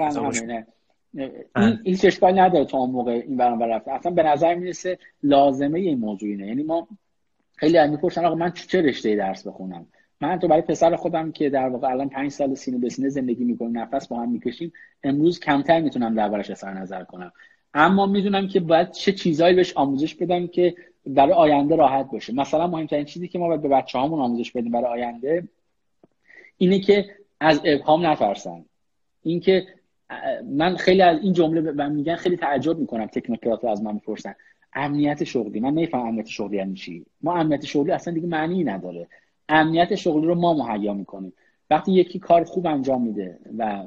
این این اشکال نداره تا اون موقع این برام رفته. اصلا به نظر می‌رسه لازمه این موضوع اینه. یعنی ما خیلی از می‌پرسن آقا من چه رشته درس بخونم؟ من تو برای پسر خودم که در واقع الان پنج سال سینه به سینه زندگی می‌کنیم نفس با هم می‌کشیم امروز کمتر می‌تونم دربارش اظهار نظر کنم. اما می‌دونم که باید چه چیزهایی بهش آموزش بدم که برای آینده راحت باشه. مثلا مهمترین چیزی که ما باید به بچه هامون آموزش بدیم برای آینده اینه که از ابهام نترسن. اینکه من خیلی از این جمله من میگن خیلی تعجب می‌کنم تکنوکرات از من می‌پرسن. امنیت شغلی. من نمی‌فهمم امنیت شغلی یعنی چی؟ ما امنیت شغلی اصلا دیگه معنی نداره. امنیت شغلی رو ما مهیا می‌کنیم. وقتی یکی کار خوب انجام میده و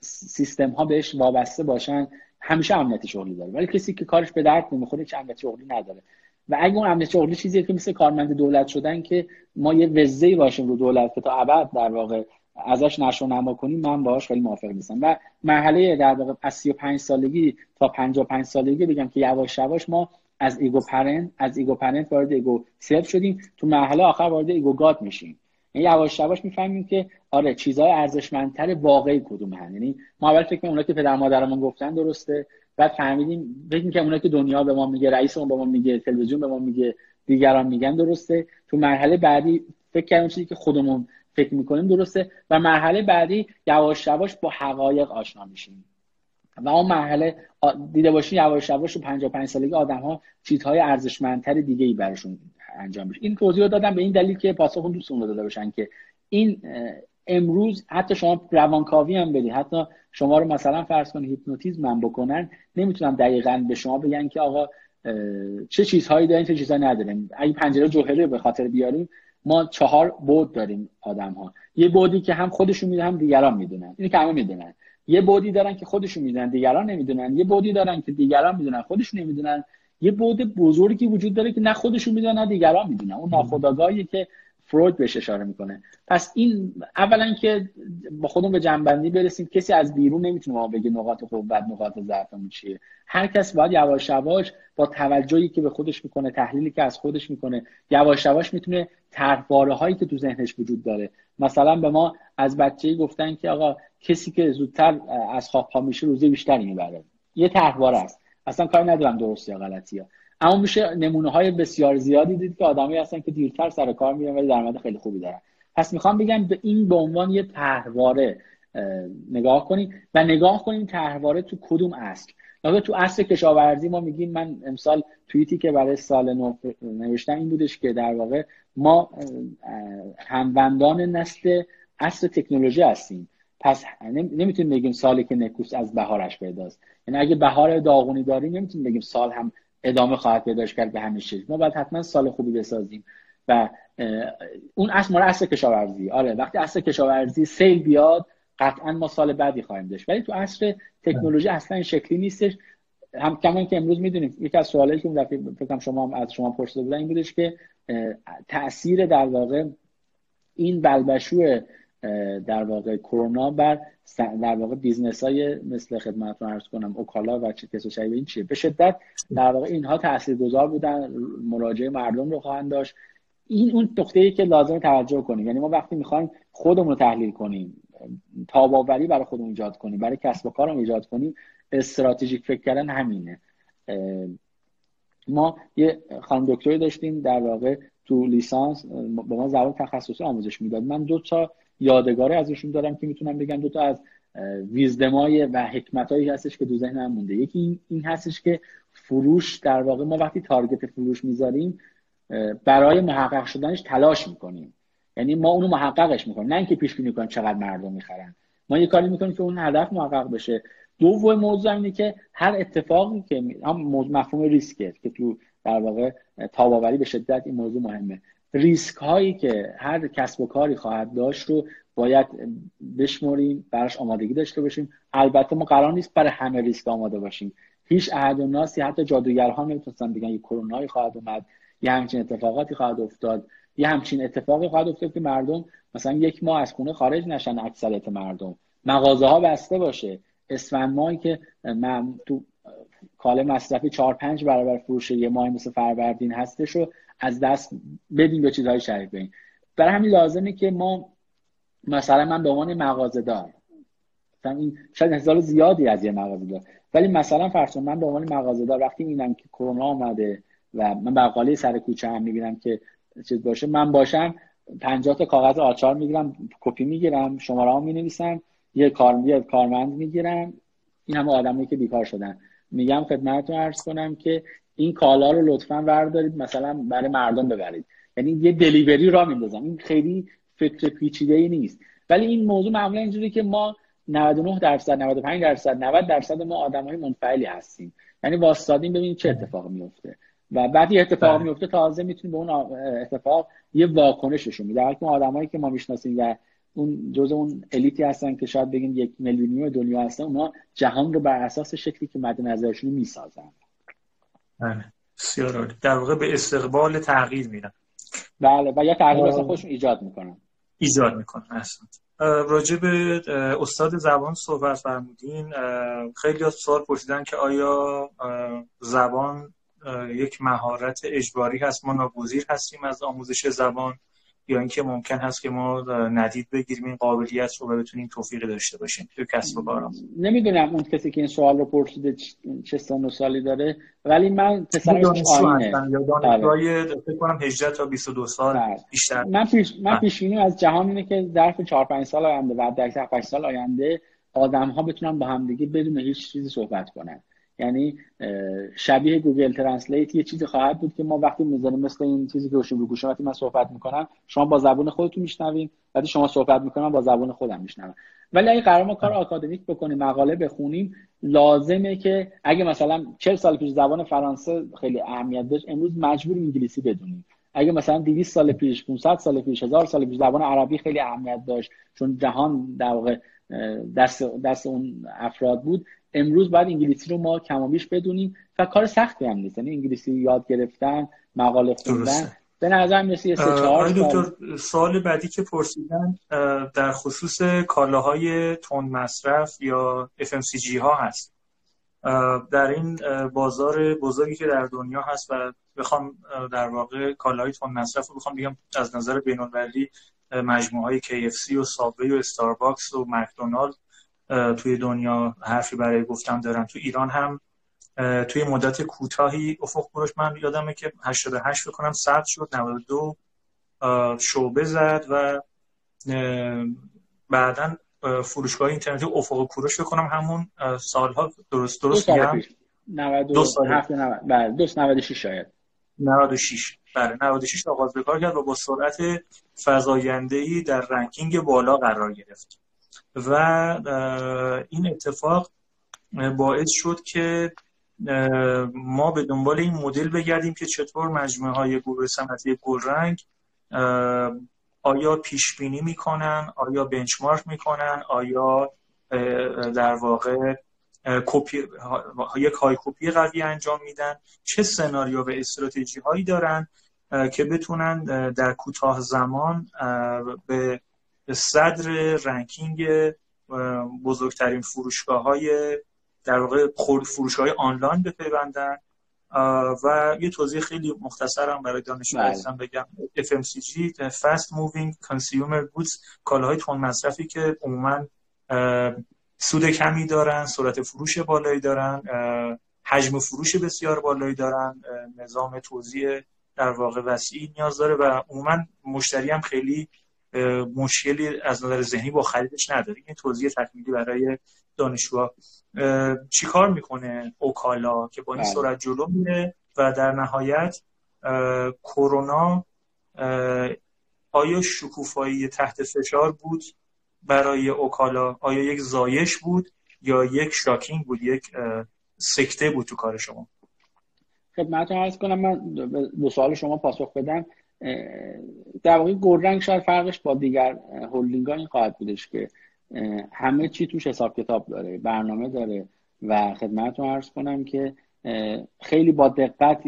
سیستم ها بهش وابسته باشن همیشه امنیت شغلی داره. ولی کسی که کارش به درد نمی‌خوره هیچ امنیت شغلی نداره. و اگه اون امنیت شغلی چیزیه که مثل کارمند دولت شدن که ما یه وزهی باشیم رو دولت که تا ابد در واقع ازش نشو نما کنیم من باهاش خیلی موافق نیستم. و مرحله در واقع از 35 سالگی تا 55 سالگی بگم که یواش یواش ما از ego parent از ego parent وارد ego self شدیم. تو مرحله آخر وارد ego god میشیم. یعنی یواش یواش می‌فهمیم که آره چیزهای ارزشمندتر واقعی کدوم هن یعنی ما اول فکر اونا که پدر مادرمون گفتن درسته. بعد فهمیدیم فکر که اونا که دنیا به ما میگه رئیسمون به ما میگه تلویزیون به ما میگه دیگران میگن درسته. تو مرحله بعدی فکر کردیم چیزی که خودمون فکر می‌کنیم درسته. و مرحله بعدی یواش یواش با حقایق آشنا میشیم. و اون مرحله دیده باشین یواش یواش تو 55 سالگی آدم ها چیزهای ارزشمندتر دیگه ای براشون انجام بشه این توضیح رو دادم به این دلیل که پاسخ دوستون رو داده باشن که این امروز حتی شما روانکاوی هم بدید حتی شما رو مثلا فرض کنید هیپنوتیزم هم بکنن نمی‌تونم دقیقا به شما بگن که آقا چه چیزهایی دارین چه چیزهایی نداریم اگه پنجره جوهره به خاطر بیاریم ما چهار بود داریم آدم ها یه بودی که هم خودشون می‌دونن هم دیگران می‌دونن. اینی که همه می‌دونن. یه بودی دارن که خودشون می‌دونن دیگران نمی‌دونن. یه بودی دارن که دیگران می‌دونن خودشون نمی‌دونن. یه بود بزرگی وجود داره که نه خودشون می‌دونن نه دیگران می‌دونن. اون ناخودآگاهی که فروید بهش اشاره می‌کنه. پس این اولا که با خودمون به جنبندی برسیم کسی از بیرون نمی‌تونه ما بگه نقاط قوت نقاط ضعفمون چیه. هر کس باید یواش یواش با توجهی که به خودش می‌کنه تحلیلی که از خودش می‌کنه یواش یواش می‌تونه طرحواره هایی که تو ذهنش وجود داره. مثلا به ما از بچه‌ای گفتن که آقا کسی که زودتر از خواب پا میشه روزی بیشتری می‌بره. یه طرحواره است. اصلا کاری ندارم درست یا غلطی اما میشه نمونه های بسیار زیادی دید که آدمایی هستن که دیرتر سر کار میرن ولی درآمد خیلی خوبی دارن. پس می‌خوام بگم به این به عنوان یه طرحواره نگاه کنیم و نگاه کنیم طرحواره تو کدوم اصل. نگاه تو اصل کشاورزی ما میگیم من امسال توییتی که برای سال نو نوشتم این بودش که در واقع ما هموندان نسل اصل تکنولوژی هستیم. پس نمی‌تونیم بگیم سالی که نکوس از بهارش پیداست. یعنی اگه بهار داغونی داریم نمی‌تونیم بگیم سال هم ادامه خواهد پیداش کرد به همین شکل ما باید حتما سال خوبی بسازیم و اون اصل مال اصل کشاورزی. آره وقتی اصل کشاورزی سیل بیاد قطعا ما سال بعدی خواهیم داشت. ولی تو عصر تکنولوژی اصلا این شکلی نیستش. هم کمان که امروز می‌دونیم یکی از سوالایی که دفعه فکر شما از شما پرسیده بودن این بودش که تاثیر در واقع این بلبشو در واقع کرونا بر در واقع بیزنس های مثل خدمتتون عرض کنم اوکالا و چه کسو این چیه. به شدت در واقع اینها تاثیرگذار بودن مراجعه مردم رو خواهند داشت. این اون نقطه ای که لازم توجه کنیم. یعنی ما وقتی می‌خوایم خودمون رو تحلیل کنیم تاباوری برای خودمون ایجاد کنیم برای کسب و کارمون ایجاد کنیم استراتژیک فکر کردن همینه. ما یه خانم دکتری داشتیم در واقع تو لیسانس به ما زبان تخصصی آموزش می‌داد. من دو تا یادگاری ازشون دارم که می‌تونم بگم. دو تا از ویزدمای و حکمتایی هستش که دو ذهنم مونده. یکی این هستش که فروش در واقع ما وقتی تارگت فروش می‌ذاریم برای محقق شدنش تلاش می‌کنیم. یعنی ما اونو محققش می‌کنیم. نه اینکه پیش بینی کنیم چقدر مردم می‌خرن. ما یه کاری می‌کنیم که اون هدف محقق بشه. دوم موضوع اینه که هر اتفاقی که هم مفهوم ریسکه که تو در واقع تاباوری به شدت این موضوع مهمه. ریسک هایی که هر کسب و کاری خواهد داشت رو باید بشمریم براش آمادگی داشته باشیم. البته ما قرار نیست برای همه ریسک آماده باشیم. هیچ احد و ناسی حتی جادوگرها نمی‌تونستن بگن یه کرونایی خواهد اومد یه همچین اتفاقاتی خواهد افتاد. یه همچین اتفاقی خواهد افتاد که مردم مثلا یک ماه از خونه خارج نشن اکثریت مردم. مغازه ها بسته باشه. اسفند ماهی که من تو کاله مصرفی 4 5 برابر فروش یه ماه مثل فروردین هستش رو از دست بدیم به چیزهای شریک بریم برای همین لازمه که ما مثلا من به عنوان مغازه دار این شاید هزار زیادی از یه مغازه دار ولی مثلا فرض من به عنوان مغازه دار وقتی می‌بینم که کرونا آمده و من بقالی سر کوچه هم می‌بینم که چیز باشه. من باشم 50 تا کاغذ آچار می‌گیرم کپی می‌گیرم شماره ها می‌نویسم یه کار کارمند می‌گیرم. این همه آدمایی که بیکار شدن. میگم خدمتتون عرض کنم که این کالا رو لطفا بردارید مثلا برای مردم ببرید. یعنی یه دلیوری را میندازم. این خیلی فکر پیچیده ای نیست. ولی این موضوع معمولا اینجوری که ما 99 درصد 95 درصد 90 درصد ما آدم های منفعلی هستیم. یعنی واسطادیم ببینید چه اتفاقی میفته و بعد یه اتفاق بله. میفته تازه می‌تونیم به اون اتفاق یه واکنششون میده. حالا آدمایی که ما می‌شناسیم و اون جزء اون الیتی هستن که شاید بگیم یک میلیونی دنیا هستن اونا جهان رو بر اساس شکلی که مد نظرشون می‌سازن.
بله. بسیار در واقع به استقبال تغییر میرن.
بله. و یا تغییر واسه خودشون ایجاد می‌کنن.
ایجاد می‌کنن. اصلا راجع به استاد زبان صحبت فرمودین. خیلی از سوال پرسیدن که آیا زبان یک مهارت اجباری هست. ما ناگزیر هستیم از آموزش زبان یا اینکه ممکن هست که ما ندید بگیریم این قابلیت رو و بتونیم توفیق داشته باشیم. تو کسب و کارم
نمی‌دونم اون کسی که این سوال رو پرسیده چه سن و سالی داره ولی من پسرم آینه
بله. فکر کنم 18 تا 22 سال بله. بیشتر.
من پیش من بله. پیش از جهان اینه که ظرف 4 5 سال آینده و در 8 سال آینده آدم ها بتونن با هم دیگه بدون هیچ چیزی صحبت کنن. یعنی شبیه گوگل ترنسلیت یه چیزی خواهد بود که ما وقتی می‌ذاریم مثل این چیزی که رو گوشم وقتی من صحبت می‌کنم شما با زبون خودتون میشنوین وقتی شما صحبت می‌کنم با زبون خودم میشنوم. ولی اگه قرار ما کار آکادمیک بکنیم مقاله بخونیم لازمه که اگه مثلا 40 سال پیش زبان فرانسه خیلی اهمیت داشت امروز مجبور انگلیسی بدونیم. اگه مثلا 200 سال پیش 500 سال پیش 1000 سال پیش زبان عربی خیلی اهمیت داشت چون جهان در واقع دست دست اون افراد بود امروز باید انگلیسی رو ما کمابیش بدونیم و کار سختی هم نیست. یعنی انگلیسی یاد گرفتن مقاله خوندن. به نظر می‌رسه یه سه چهار
دکتر سال. بعدی که پرسیدن در خصوص کالاهای تون مصرف یا FMCG ها هست. در این بازار بزرگی که در دنیا هست و بخوام در واقع کالاهای تون مصرف رو بخوام بگم از نظر بین‌المللی مجموعه های KFC و سابوی و استارباکس و مکدونالد توی دنیا حرفی برای گفتن دارن. تو ایران هم توی مدت کوتاهی افق فروش من یادمه که 88 بکنم ثبت شد 92 شعبه زد و بعدا فروشگاه اینترنتی افق کوروش بکنم همون سالها. درست درست
میگم؟ 92 سال بله 96 شاید.
96 بله 96 آغاز به کار کرد و با سرعت فزاینده ای در رنکینگ بالا قرار گرفت. و این اتفاق باعث شد که ما به دنبال این مدل بگردیم که چطور مجموعه های گروه صنعتی گلرنگ آیا پیش بینی می‌کنن آیا benchmark می‌کنن آیا در واقع کپی یک های کپی قوی انجام میدن چه سناریو و استراتژی هایی دارن که بتونن در کوتاه زمان به صدر ranking بزرگترین فروشگاه های در واقع فروشگاه آنلاین بپیوندن و یه توضیح خیلی مختصرم برای دانشجو هستم بله. بگم FMCG Fast Moving Consumer Goods کالاهای تون مصرفی که عموما سود کمی دارن سرعت فروش بالایی دارن حجم فروش بسیار بالایی دارن نظام توزیع در واقع وسیعی نیاز داره و عموما مشتری هم خیلی مشکلی از نظر ذهنی با خریدش نداره. این توضیح تکمیلی برای دانشجوها چیکار می‌کنه اوکالا که با این بله. سرعت جلو میره و در نهایت کرونا آیا شکوفایی تحت فشار بود برای اوکالا؟ آیا یک زایش بود یا یک شاکینگ بود؟ یک سکته بود تو کار شما؟
خدمتتون عرض کنم من دو سوال شما پاسخ بدم. در واقع گلرنگ شاید فرقش با دیگر هلدینگ این خواهد بودش که همه چی توش حساب کتاب داره برنامه داره و خدمتتون عرض کنم که خیلی با دقت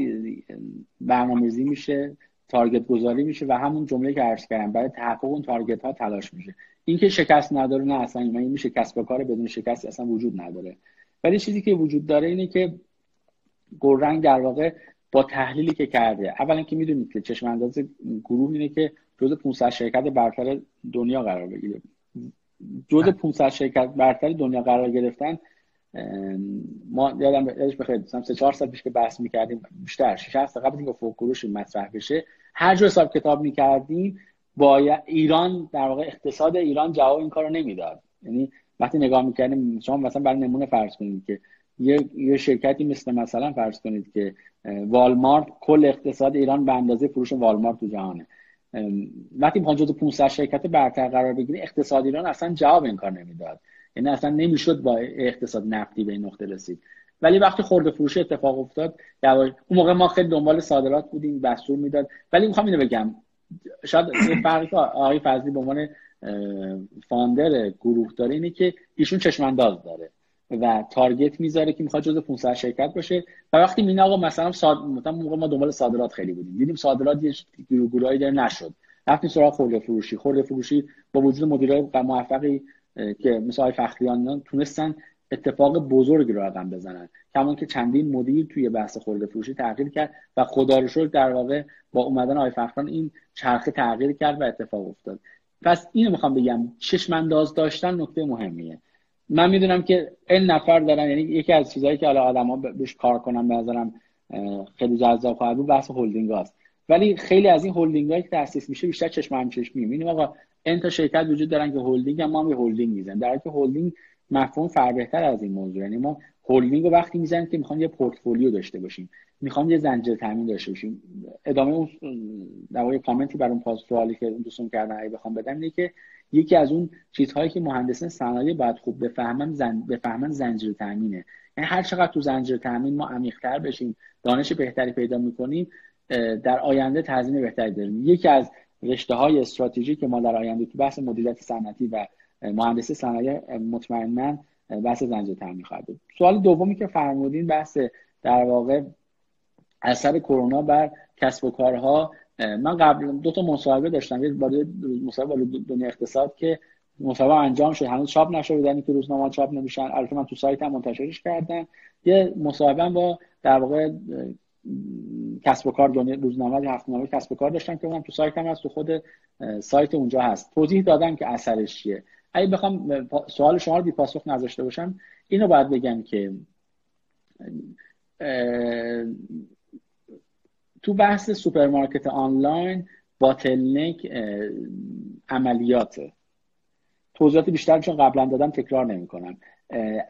برنامه‌ریزی میشه تارگت گذاری میشه و همون جمله که عرض کردم برای تحقق اون تارگت ها تلاش میشه. اینکه شکست نداره نه اصلا این میشه کسب و کار بدون شکست اصلا وجود نداره. ولی چیزی که وجود داره اینه که گلرنگ در واقع با تحلیلی که کرده. اولا که می‌دونید که چشم انداز گروه اینه که جز 500 شرکت برتر دنیا قرار بگیره. جز 500 شرکت برتر دنیا قرار گرفتن ما یادم یادش بخیر مثلا 3 4 سال پیش که بحث می‌کردیم بیشتر 6 سال قبل اینکه فوق فروش مطرح بشه هر جور حساب کتاب می‌کردیم با ایران در واقع اقتصاد ایران جواب این کارو نمی‌داد. یعنی وقتی نگاه می‌کردیم شما مثلا برای نمونه فرض کنید که یه, یه شرکتی مثل مثلا فرض کنید که والمارت کل اقتصاد ایران به اندازه فروش والمارت تو جهانه. وقتی می‌خوان جزو 500 شرکت برتر قرار بگیری اقتصاد ایران اصلا جواب این کار نمی‌داد. یعنی اصلا نمی‌شد با اقتصاد نفتی به این نقطه رسید. ولی وقتی خورده فروش اتفاق افتاد اون موقع ما خیلی دنبال صادرات بودیم دستور می‌داد. ولی می‌خوام اینو بگم. شاید فرقی که آقای فضلی به عنوان فاندر گروه داره اینه که ایشون چشم داره. و تارگت می‌ذاره که می‌خواد جزو 500 شرکت باشه. و وقتی مینا آقا مثلا صاد... مثلا موقع ما دنبال صادرات خیلی بودیم. دیدیم صادرات یه گروهایی داره نشد. رفتیم سراغ خورده فروشی. خورده فروشی با وجود مدیرای موفقی که مثل آقای فخریان تونستن اتفاق بزرگی رو رقم بزنن. کمان که چندین مدیر توی بحث خورده فروشی تغییر کرد و خدا رو شکر در واقع با اومدن آقای فخریان این چرخه تغییر کرد و اتفاق افتاد. پس اینو می‌خوام بگم. چشم انداز داشتن نکته مهمیه. من می‌دونم که این نفر دارن یعنی یکی از چیزهایی که حالا آدما بهش کار کنن به نظرم خیلی جذاب خواهد بود بحث هلدینگ هاست. ولی خیلی از این هلدینگ هایی که تاسیس میشه بیشتر چشم هم چشمی می‌بینیم آقا این تا شرکت وجود دارن که هلدینگ هم ما هم یه هلدینگ می‌زنیم. در حالی که هلدینگ مفهوم فراتر از این موضوع. یعنی ما هلدینگ رو وقتی می‌زنیم که می‌خوام یه پورتفولیو داشته باشیم. می‌خوام یه زنجیره تامین داشته باشیم. ادامه اون در واقع کامنتی بر اون سوالی که دوستون کردن اگه بخوام بدم اینه که یکی از اون چیزهایی که مهندسان صنایع باید خوب بفهمن زن... بفهمن زنجیره تامینه یعنی هر چقدر تو زنجیره تامین ما عمیق‌تر بشیم دانش بهتری پیدا می‌کنیم در آینده تضمین بهتری داریم. یکی از رشته های استراتژی که ما در آینده تو بحث مدیریت صنعتی و مهندسی صنایع مطمئنا بحث زنجیره تامین خواهد بود. سوال دومی که فرمودین بحث در واقع اثر کرونا بر کسب و کارها. من قبل دو تا مصاحبه داشتم یه بار مصاحبه با دنیا اقتصاد که مصاحبه انجام شد. هنوز چاپ نشده یعنی که روزنامه چاپ نمیشن. البته من تو سایت هم منتشرش کردم. یه مصاحبه با در واقع کسب و کار دنیا روزنامه هفته‌نامه کسب و کار داشتم که اونم تو سایت هم هست. تو خود سایت اونجا هست. توضیح دادم که اثرش چیه. اگه بخوام سوال شما رو بی پاسخ نذاشته باشم اینو باید بگم که تو بحث سوپرمارکت آنلاین bottleneck عملیاته. توضیحات بیشتر چون قبلا دادم تکرار نمی‌کنم.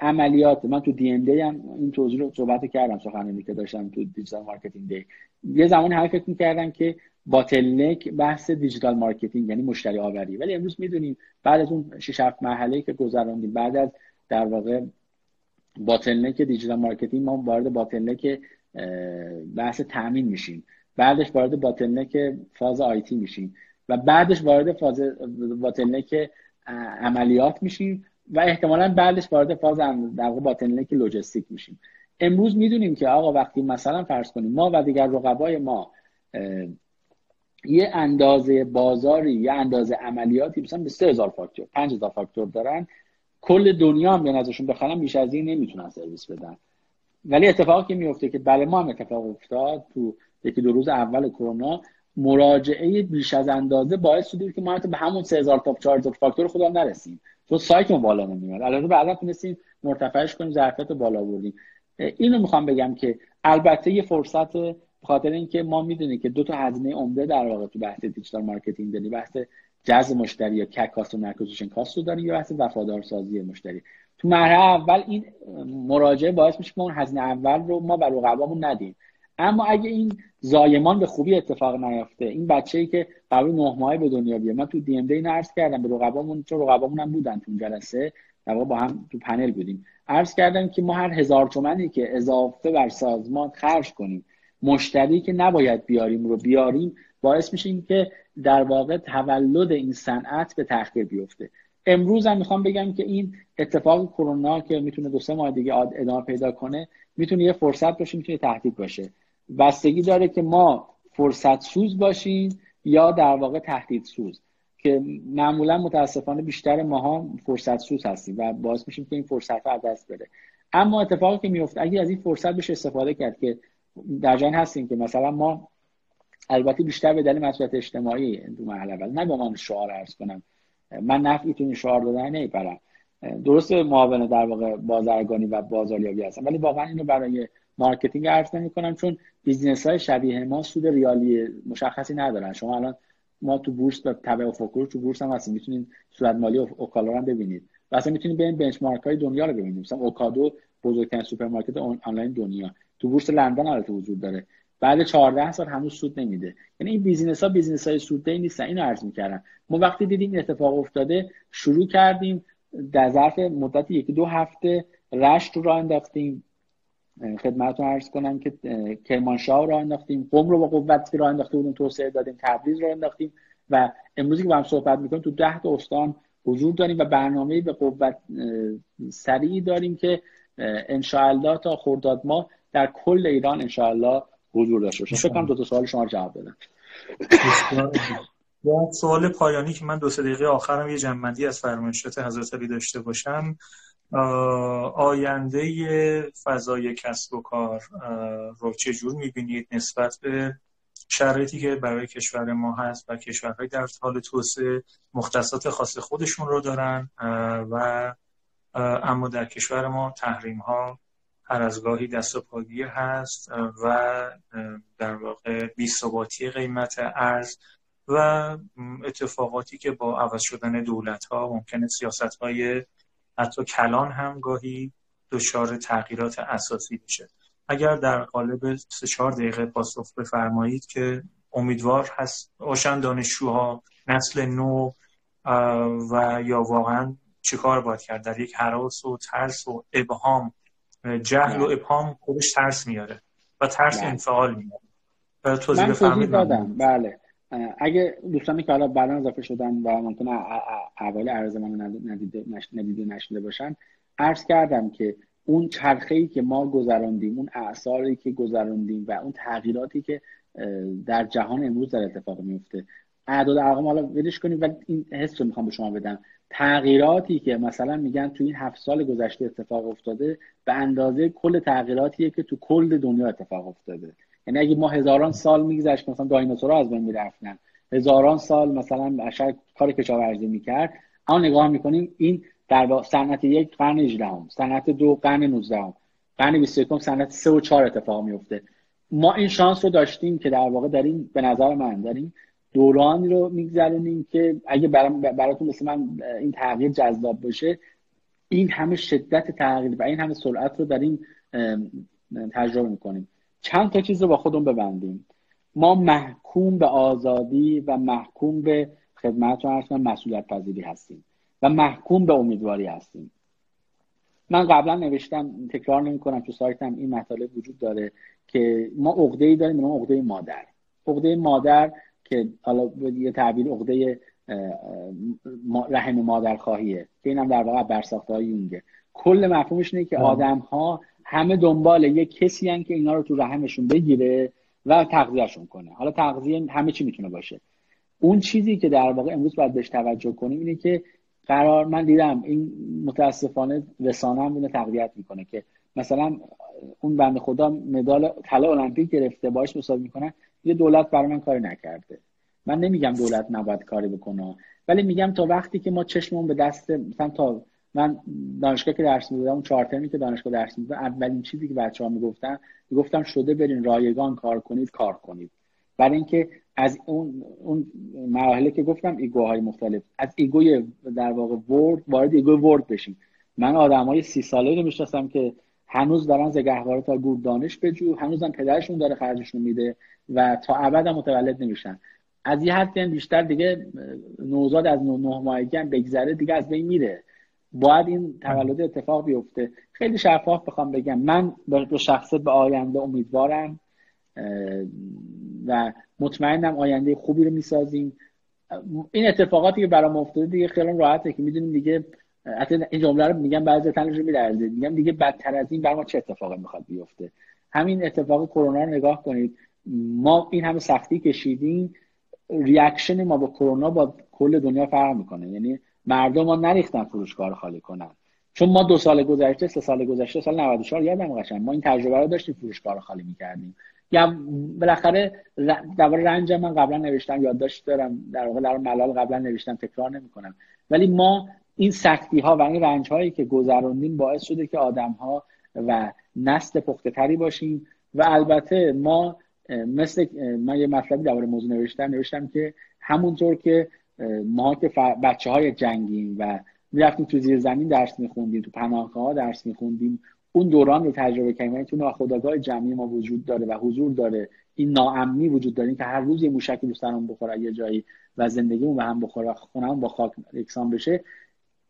عملیات من تو دی دی هم این توضیح رو صحبت کردم سخنرانی که داشتم تو digital marketing دی یه زمانی همه فکر می‌کردن که bottleneck بحث digital marketing یعنی مشتری آوری. ولی امروز می‌دونیم بعد از اون 6 7 مرحله که گذراندیم بعد از در واقع bottleneck digital marketing ما وارد bottleneck بحث تامین میشیم. بعدش وارد bottleneck فاز IT میشیم. و بعدش وارد فاز bottleneck عملیات میشیم. و احتمالا بعدش وارد فاز در واقع bottleneck لجستیک میشیم. امروز می‌دونیم که آقا وقتی مثلا فرض کنیم ما و دیگر رقبای ما یه اندازه بازاری یه اندازه عملیاتی مثلا به 3000 فاکتور 5000 فاکتور دارن. کل دنیا هم بیان ازشون بخرن بیش از این نمی‌تونن سرویس بدن. ولی اتفاقی که میفته که بله ما هم اتفاق افتاد تو یکی دو روز اول کرونا مراجعه بیش از اندازه باعث شده که ما حتی به همون 3000 تا 4000 فاکتور خودمون نرسیم. چون سایتمون بالا نمیاد. البته بعدا تونستیم مرتفعش کنیم ظرفیت بالا بردیم اینو می‌خوام بگم که البته یه فرصت خاطر اینکه ما می‌دونیم که دو تا هزینه عمده در واقع تو بحث digital marketing داریم. بحث جذب مشتری یا CAC customer acquisition cost رو داریم یا بحث وفادار سازی مشتری. تو مرحله اول این مراجعه باعث میشه که اون هزینه اول رو ما بر رقبامون ندیم. اما اگه این زایمان به خوبی اتفاق نیافته این بچه‌ای که قبل نه ماهه به دنیا بیاد من تو DMD عرض کردم به رقبامون چون رقبامون هم بودن تو جلسه در با هم تو پنل بودیم. عرض کردم که ما هر هزار تومنی که اضافه بر سازمان خرج کنیم مشتری که نباید بیاریم رو بیاریم باعث میشه که در واقع تولد این صنعت به تاخیر بیفته. امروز هم می‌خوام بگم که این اتفاق کرونا که می‌تونه دو سه ماه دیگه ادامه پیدا کنه می‌تونه یه فرصت باشه می‌تونه تهدید باشه. بستگی داره که ما فرصت سوز باشیم یا در واقع تهدید سوز که معمولا متاسفانه بیشتر ماها فرصت سوز هستیم و باعث میشیم که این فرصت از دست بره اما اتفاقی که میفته اگه از این فرصت بشه استفاده کرد که در جریان هستیم که مثلا ما البته بیشتر به دلیل مسئولیت اجتماعی تو مرحله اول نه به من شعار عرض کنم. من نفعی تو این شعار دادن نمی‌برم. درست معاون در واقع بازرگانی و بازاریابی هستم ولی واقعا اینو برای marketing عرض نمی کنم چون business های شبیه ما سود ریالی مشخصی ندارن. شما الان ما تو بورس به تبع افق تو بورس هم هستیم می‌تونید صورت مالی اوکالا هم ببینید. و اصلا می‌تونید برین benchmark های دنیا رو ببینید. مثلا Ocado بزرگترین سوپرمارکت آنلاین دنیا. تو بورس لندن البته وجود داره. بعد 14 سال هنوز سود نمیده. یعنی این business ها business های سوددهی نیستن. اینو عرض می‌کردم. ما وقتی دیدیم این اتفاق افتاده شروع کردیم در ظرف مدت یکی دو هفته رشت رو راه انداختیم. خدمتتون عرض کنم که کرمانشاه رو انداختیم. قم رو با قوت راه انداخته بودیم توسعه دادیم تبریز رو انداختیم. و امروزی که با هم صحبت می‌کنیم تو ده تا استان حضور داریم و برنامه به قوت سریعی داریم که انشاءالله تا خرداد ما در کل ایران انشاءالله حضور داشته باشیم فکر کنم دو تا سوال شما جواب بدم.
سوال پایانی که من دو سه دقیقه آخرم یه جنبندی از فرمایشات حضرت علی داشته باشم. آینده فضای کسب و کار رو چجور می‌بینید نسبت به شرایطی که برای کشور ما هست و کشورهای در حال توسعه مختصات خاص خودشون رو دارن و اما در کشور ما تحریم ها هر از گاهی دست و پاگیر هست و در واقع بیثباتی قیمت ارز و اتفاقاتی که با عوض شدن دولت ها ممکنه سیاست های حتی کلان هم گاهی دچار تغییرات اساسی میشه اگر در قالب سه چهار دقیقه پاسخ بفرمایید که امیدوار هست باشن دانشجوها نسل نو و یا واقعا چیکار باید کرد؟ در یک حراس و ترس و ابهام جهل و بله. ابهام خودش ترس میاره و ترس بله. انفعال میاره.
توضیح من توضیح دادم. بله. اگه دوستانی که حالا بعدا اضافه شدن و ممکنه اول عرض من ندیده ندیده نشده باشن عرض کردم که اون چرخه ای که ما گذراندیم اون اعثاری که گذراندیم و اون تغییراتی که در جهان امروز در اتفاق میفته. اعداد ارقام حالا ولش کنیم ولی این حس رو می‌خوام به شما بدم. تغییراتی که مثلا میگن تو این هفت سال گذشته اتفاق افتاده به اندازه کل تغییراتیه که تو کل دنیا اتفاق افتاده. یعنی اگه ما هزاران سال میگذشت مثلا دایناسورها از بین می‌رفتن هزاران سال مثلا بشر کار کشاورزی می‌کرد اما نگاه می‌کنیم این در صنعت یک قرن 18 صنعت دو قرن 19 قرن 21 صنعت 3 و 4 اتفاق میفته ما این شانس رو داشتیم که در واقع داریم به نظر من داریم دورانی رو میگذرونیم که اگه براتون مثل من این تغییر جذاب باشه این همه شدت تغییر و این همه سرعت رو داریم تجربه می‌کنیم. چند تا چیز رو با خودمون ببندیم. ما محکوم به آزادی و محکوم به خدمت و مسئولیت پذیری هستیم و محکوم به امیدواری هستیم. من قبلا نوشتم تکرار نمی کنم تو سایتم این مطالب وجود داره که ما عقده ای داریم اون عقده مادر. عقده مادر که حالا یه تعبیر عقده رحم مادر خواهیه که اینم در واقع برساخته های یونگه. کل مفهومش اینه که آدم ها همه دنبال یه کسی هن که اینا رو تو رحمشون بگیره و تغذیهشون کنه. حالا تغذیه همه چی می‌تونه باشه. اون چیزی که در واقع امروز باید بهش توجه کنیم اینه که قرار من دیدم این متاسفانه رسانه هم اینو تقویت می‌کنه که مثلا اون بند خدا مدال طلا المپیک گرفته باش مسابقه می‌کنن یه دولت برای من کاری نکرده. من نمیگم دولت نباید کاری بکنه ولی میگم تا وقتی که ما چشممون به دست مثلا تا من دانشگاه که درس می‌دادم اون چهار که دانشگاه درس می‌دادم اولین چیزی که بچه ها می‌گفتن می‌گفتم شده برین رایگان کار کنید کار کنید. برای اینکه از اون اون مراحلی که گفتم ایگوهای مختلف. از ایگوی در واقع ورد وارد ایگوی ورد بشیم. من های سی ساله رو می‌شناسم که هنوز دارن زگهواره تا گور دانش بجو هنوزم پدرشون داره خرجشون میده و تا ابد هم متولد نمیشن. از یه حد بیشتر دیگه نوزاد از نه ماهگی هم بگذره دیگه از بین میره. باید این تولد اتفاق بیفته. خیلی شفاف بخوام بگم. من به شخصه به آینده امیدوارم و مطمئنم آینده خوبی رو می‌سازیم. این اتفاقاتی که برام افتاده دیگه خیلی راحته که می‌دونیم دیگه حتی این جمله رو میگم بعضی تنش میلرزه میگم دیگه بدتر از این بر ما چه اتفاقی می‌خواد بیفته؟ همین اتفاق کرونا رو نگاه کنید. ما این همه سختی کشیدیم ریاکشن ما با کرونا با کل دنیا فرق می‌کنه. یعنی مردم ما نریختن فروشگاه رو خالی کنن. چون ما دو سال گذشته سه سال گذشته سال 94 یادم قشنگ. ما این تجربه رو داشتیم فروشگاه رو خالی می‌کردیم. یا بالاخره در رنج من قبلا نوشتم یادداشت دارم. در واقع در ملال قبلا نوشتم تکرار نمی‌کنم. ولی ما این سختی ها و این رنج هایی که گذروندیم باعث شده که آدم ها و نسل پخته تری باشیم و البته ما مثل من یه مطلبی درباره موضوع نوشتم نوشتم که همونطور که ما که بچه های جنگیم و می‌رفتیم تو زیر زمین درس میخوندیم تو پناهگاه ها درس میخوندیم اون دوران رو تجربه کردیم یعنی تو ناخودآگاه جمعی ما وجود داره و حضور داره این ناامنی وجود داره که هر روز یه موشکی دارم بخوره یه جایی و زندگیمون به هم بخوره خونم با خاک یکسان بشه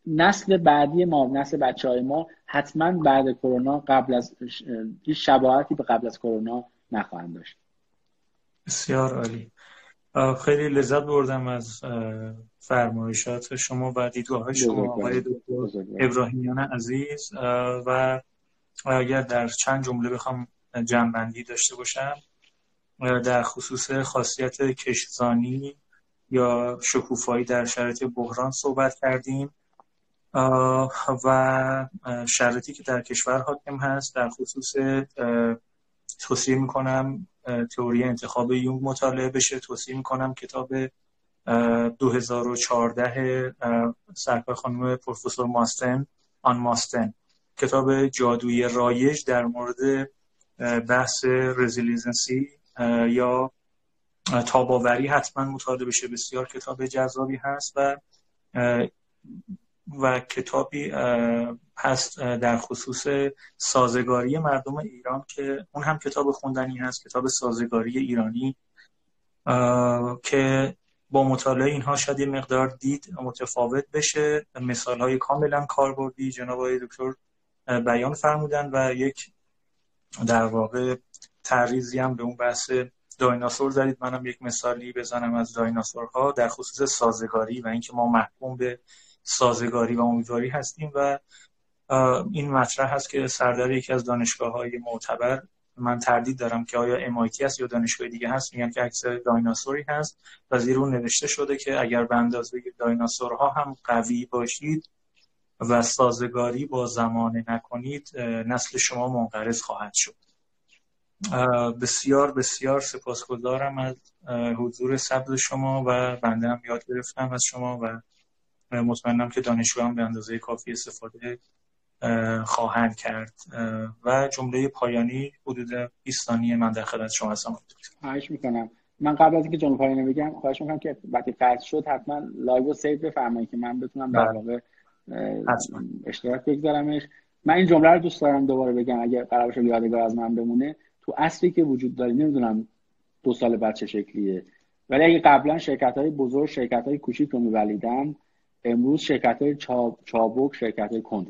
نسل بعدی ما نسل بچه های ما حتما بعد کرونا قبل از شباهتی به قبل از کرونا نخواهند داشت.
بسیار عالی. خیلی لذت بردم از فرمایشات شما و دیدگاه شما آقای دکتر ابراهیمیان عزیز. و اگر در چند جمله بخوام جنبندی داشته باشم در خصوص خاصیت کشزانی یا شکوفایی در شرایط بحران صحبت کردیم. و شرایطی که در کشور حاکم هست در خصوص توصیه می‌کنم تئوری انتخاب یونگ مطالعه بشه. توصیه می‌کنم کتاب 2014 سرکار خانم پروفسور ماستن آن ماستن. کتاب جادوی رایج در مورد بحث resiliency یا تاب‌آوری حتما مطالعه بشه. بسیار کتاب جذابی هست و و کتابی هست در خصوص سازگاری مردم ایران که اون هم کتاب خوندنی هست کتاب سازگاری ایرانی که با مطالعه اینها شاید یه مقدار دید متفاوت بشه. مثال های کاملا کاربردی جناب آقای دکتر بیان فرمودن و یک در واقع تعریضی هم به اون بحث دایناسور زدید. منم یک مثالی بزنم از دایناسورها در خصوص سازگاری و اینکه ما محکوم به سازگاری و امیدواری هستیم و این مطرح هست که سردار یکی از دانشگاه های معتبر من تردید دارم که آیا MIT هست یا دانشگاه دیگه هست میگن که عکس دایناسوری هست. و زیر اون نوشته شده که اگر به اندازه دایناسورها هم قوی باشید و سازگاری با زمانه نکنید نسل شما منقرض خواهد شد. بسیار بسیار سپاسگزارم از حضور سبز شما و بنده هم یاد گرفتم از شما و مطمئنم که هم به اندازه کافی استفاده خواهند کرد. و جمله پایانی حدود 20 ثانیه من در خدمت شما هستم.
خواهش می‌کنم. من قبل از اینکه جمله پایانی بگم خواهش می‌کنم که وقتی قطع شد حتما لایو و سیو بفرمایید که من بتونم در بله. واقع اشتراک بگذارمش. من این جمله رو دوست دارم دوباره بگم اگه قرار باشه یادگار از من بمونه. تو اصلی که وجود داره نمی‌دونم دو سال بعد چه شکلیه. ولی اگه قبلا شرکت های بزرگ شرکت های کوچیک رو میولیدن امروز شرکت های چابک شرکت های کند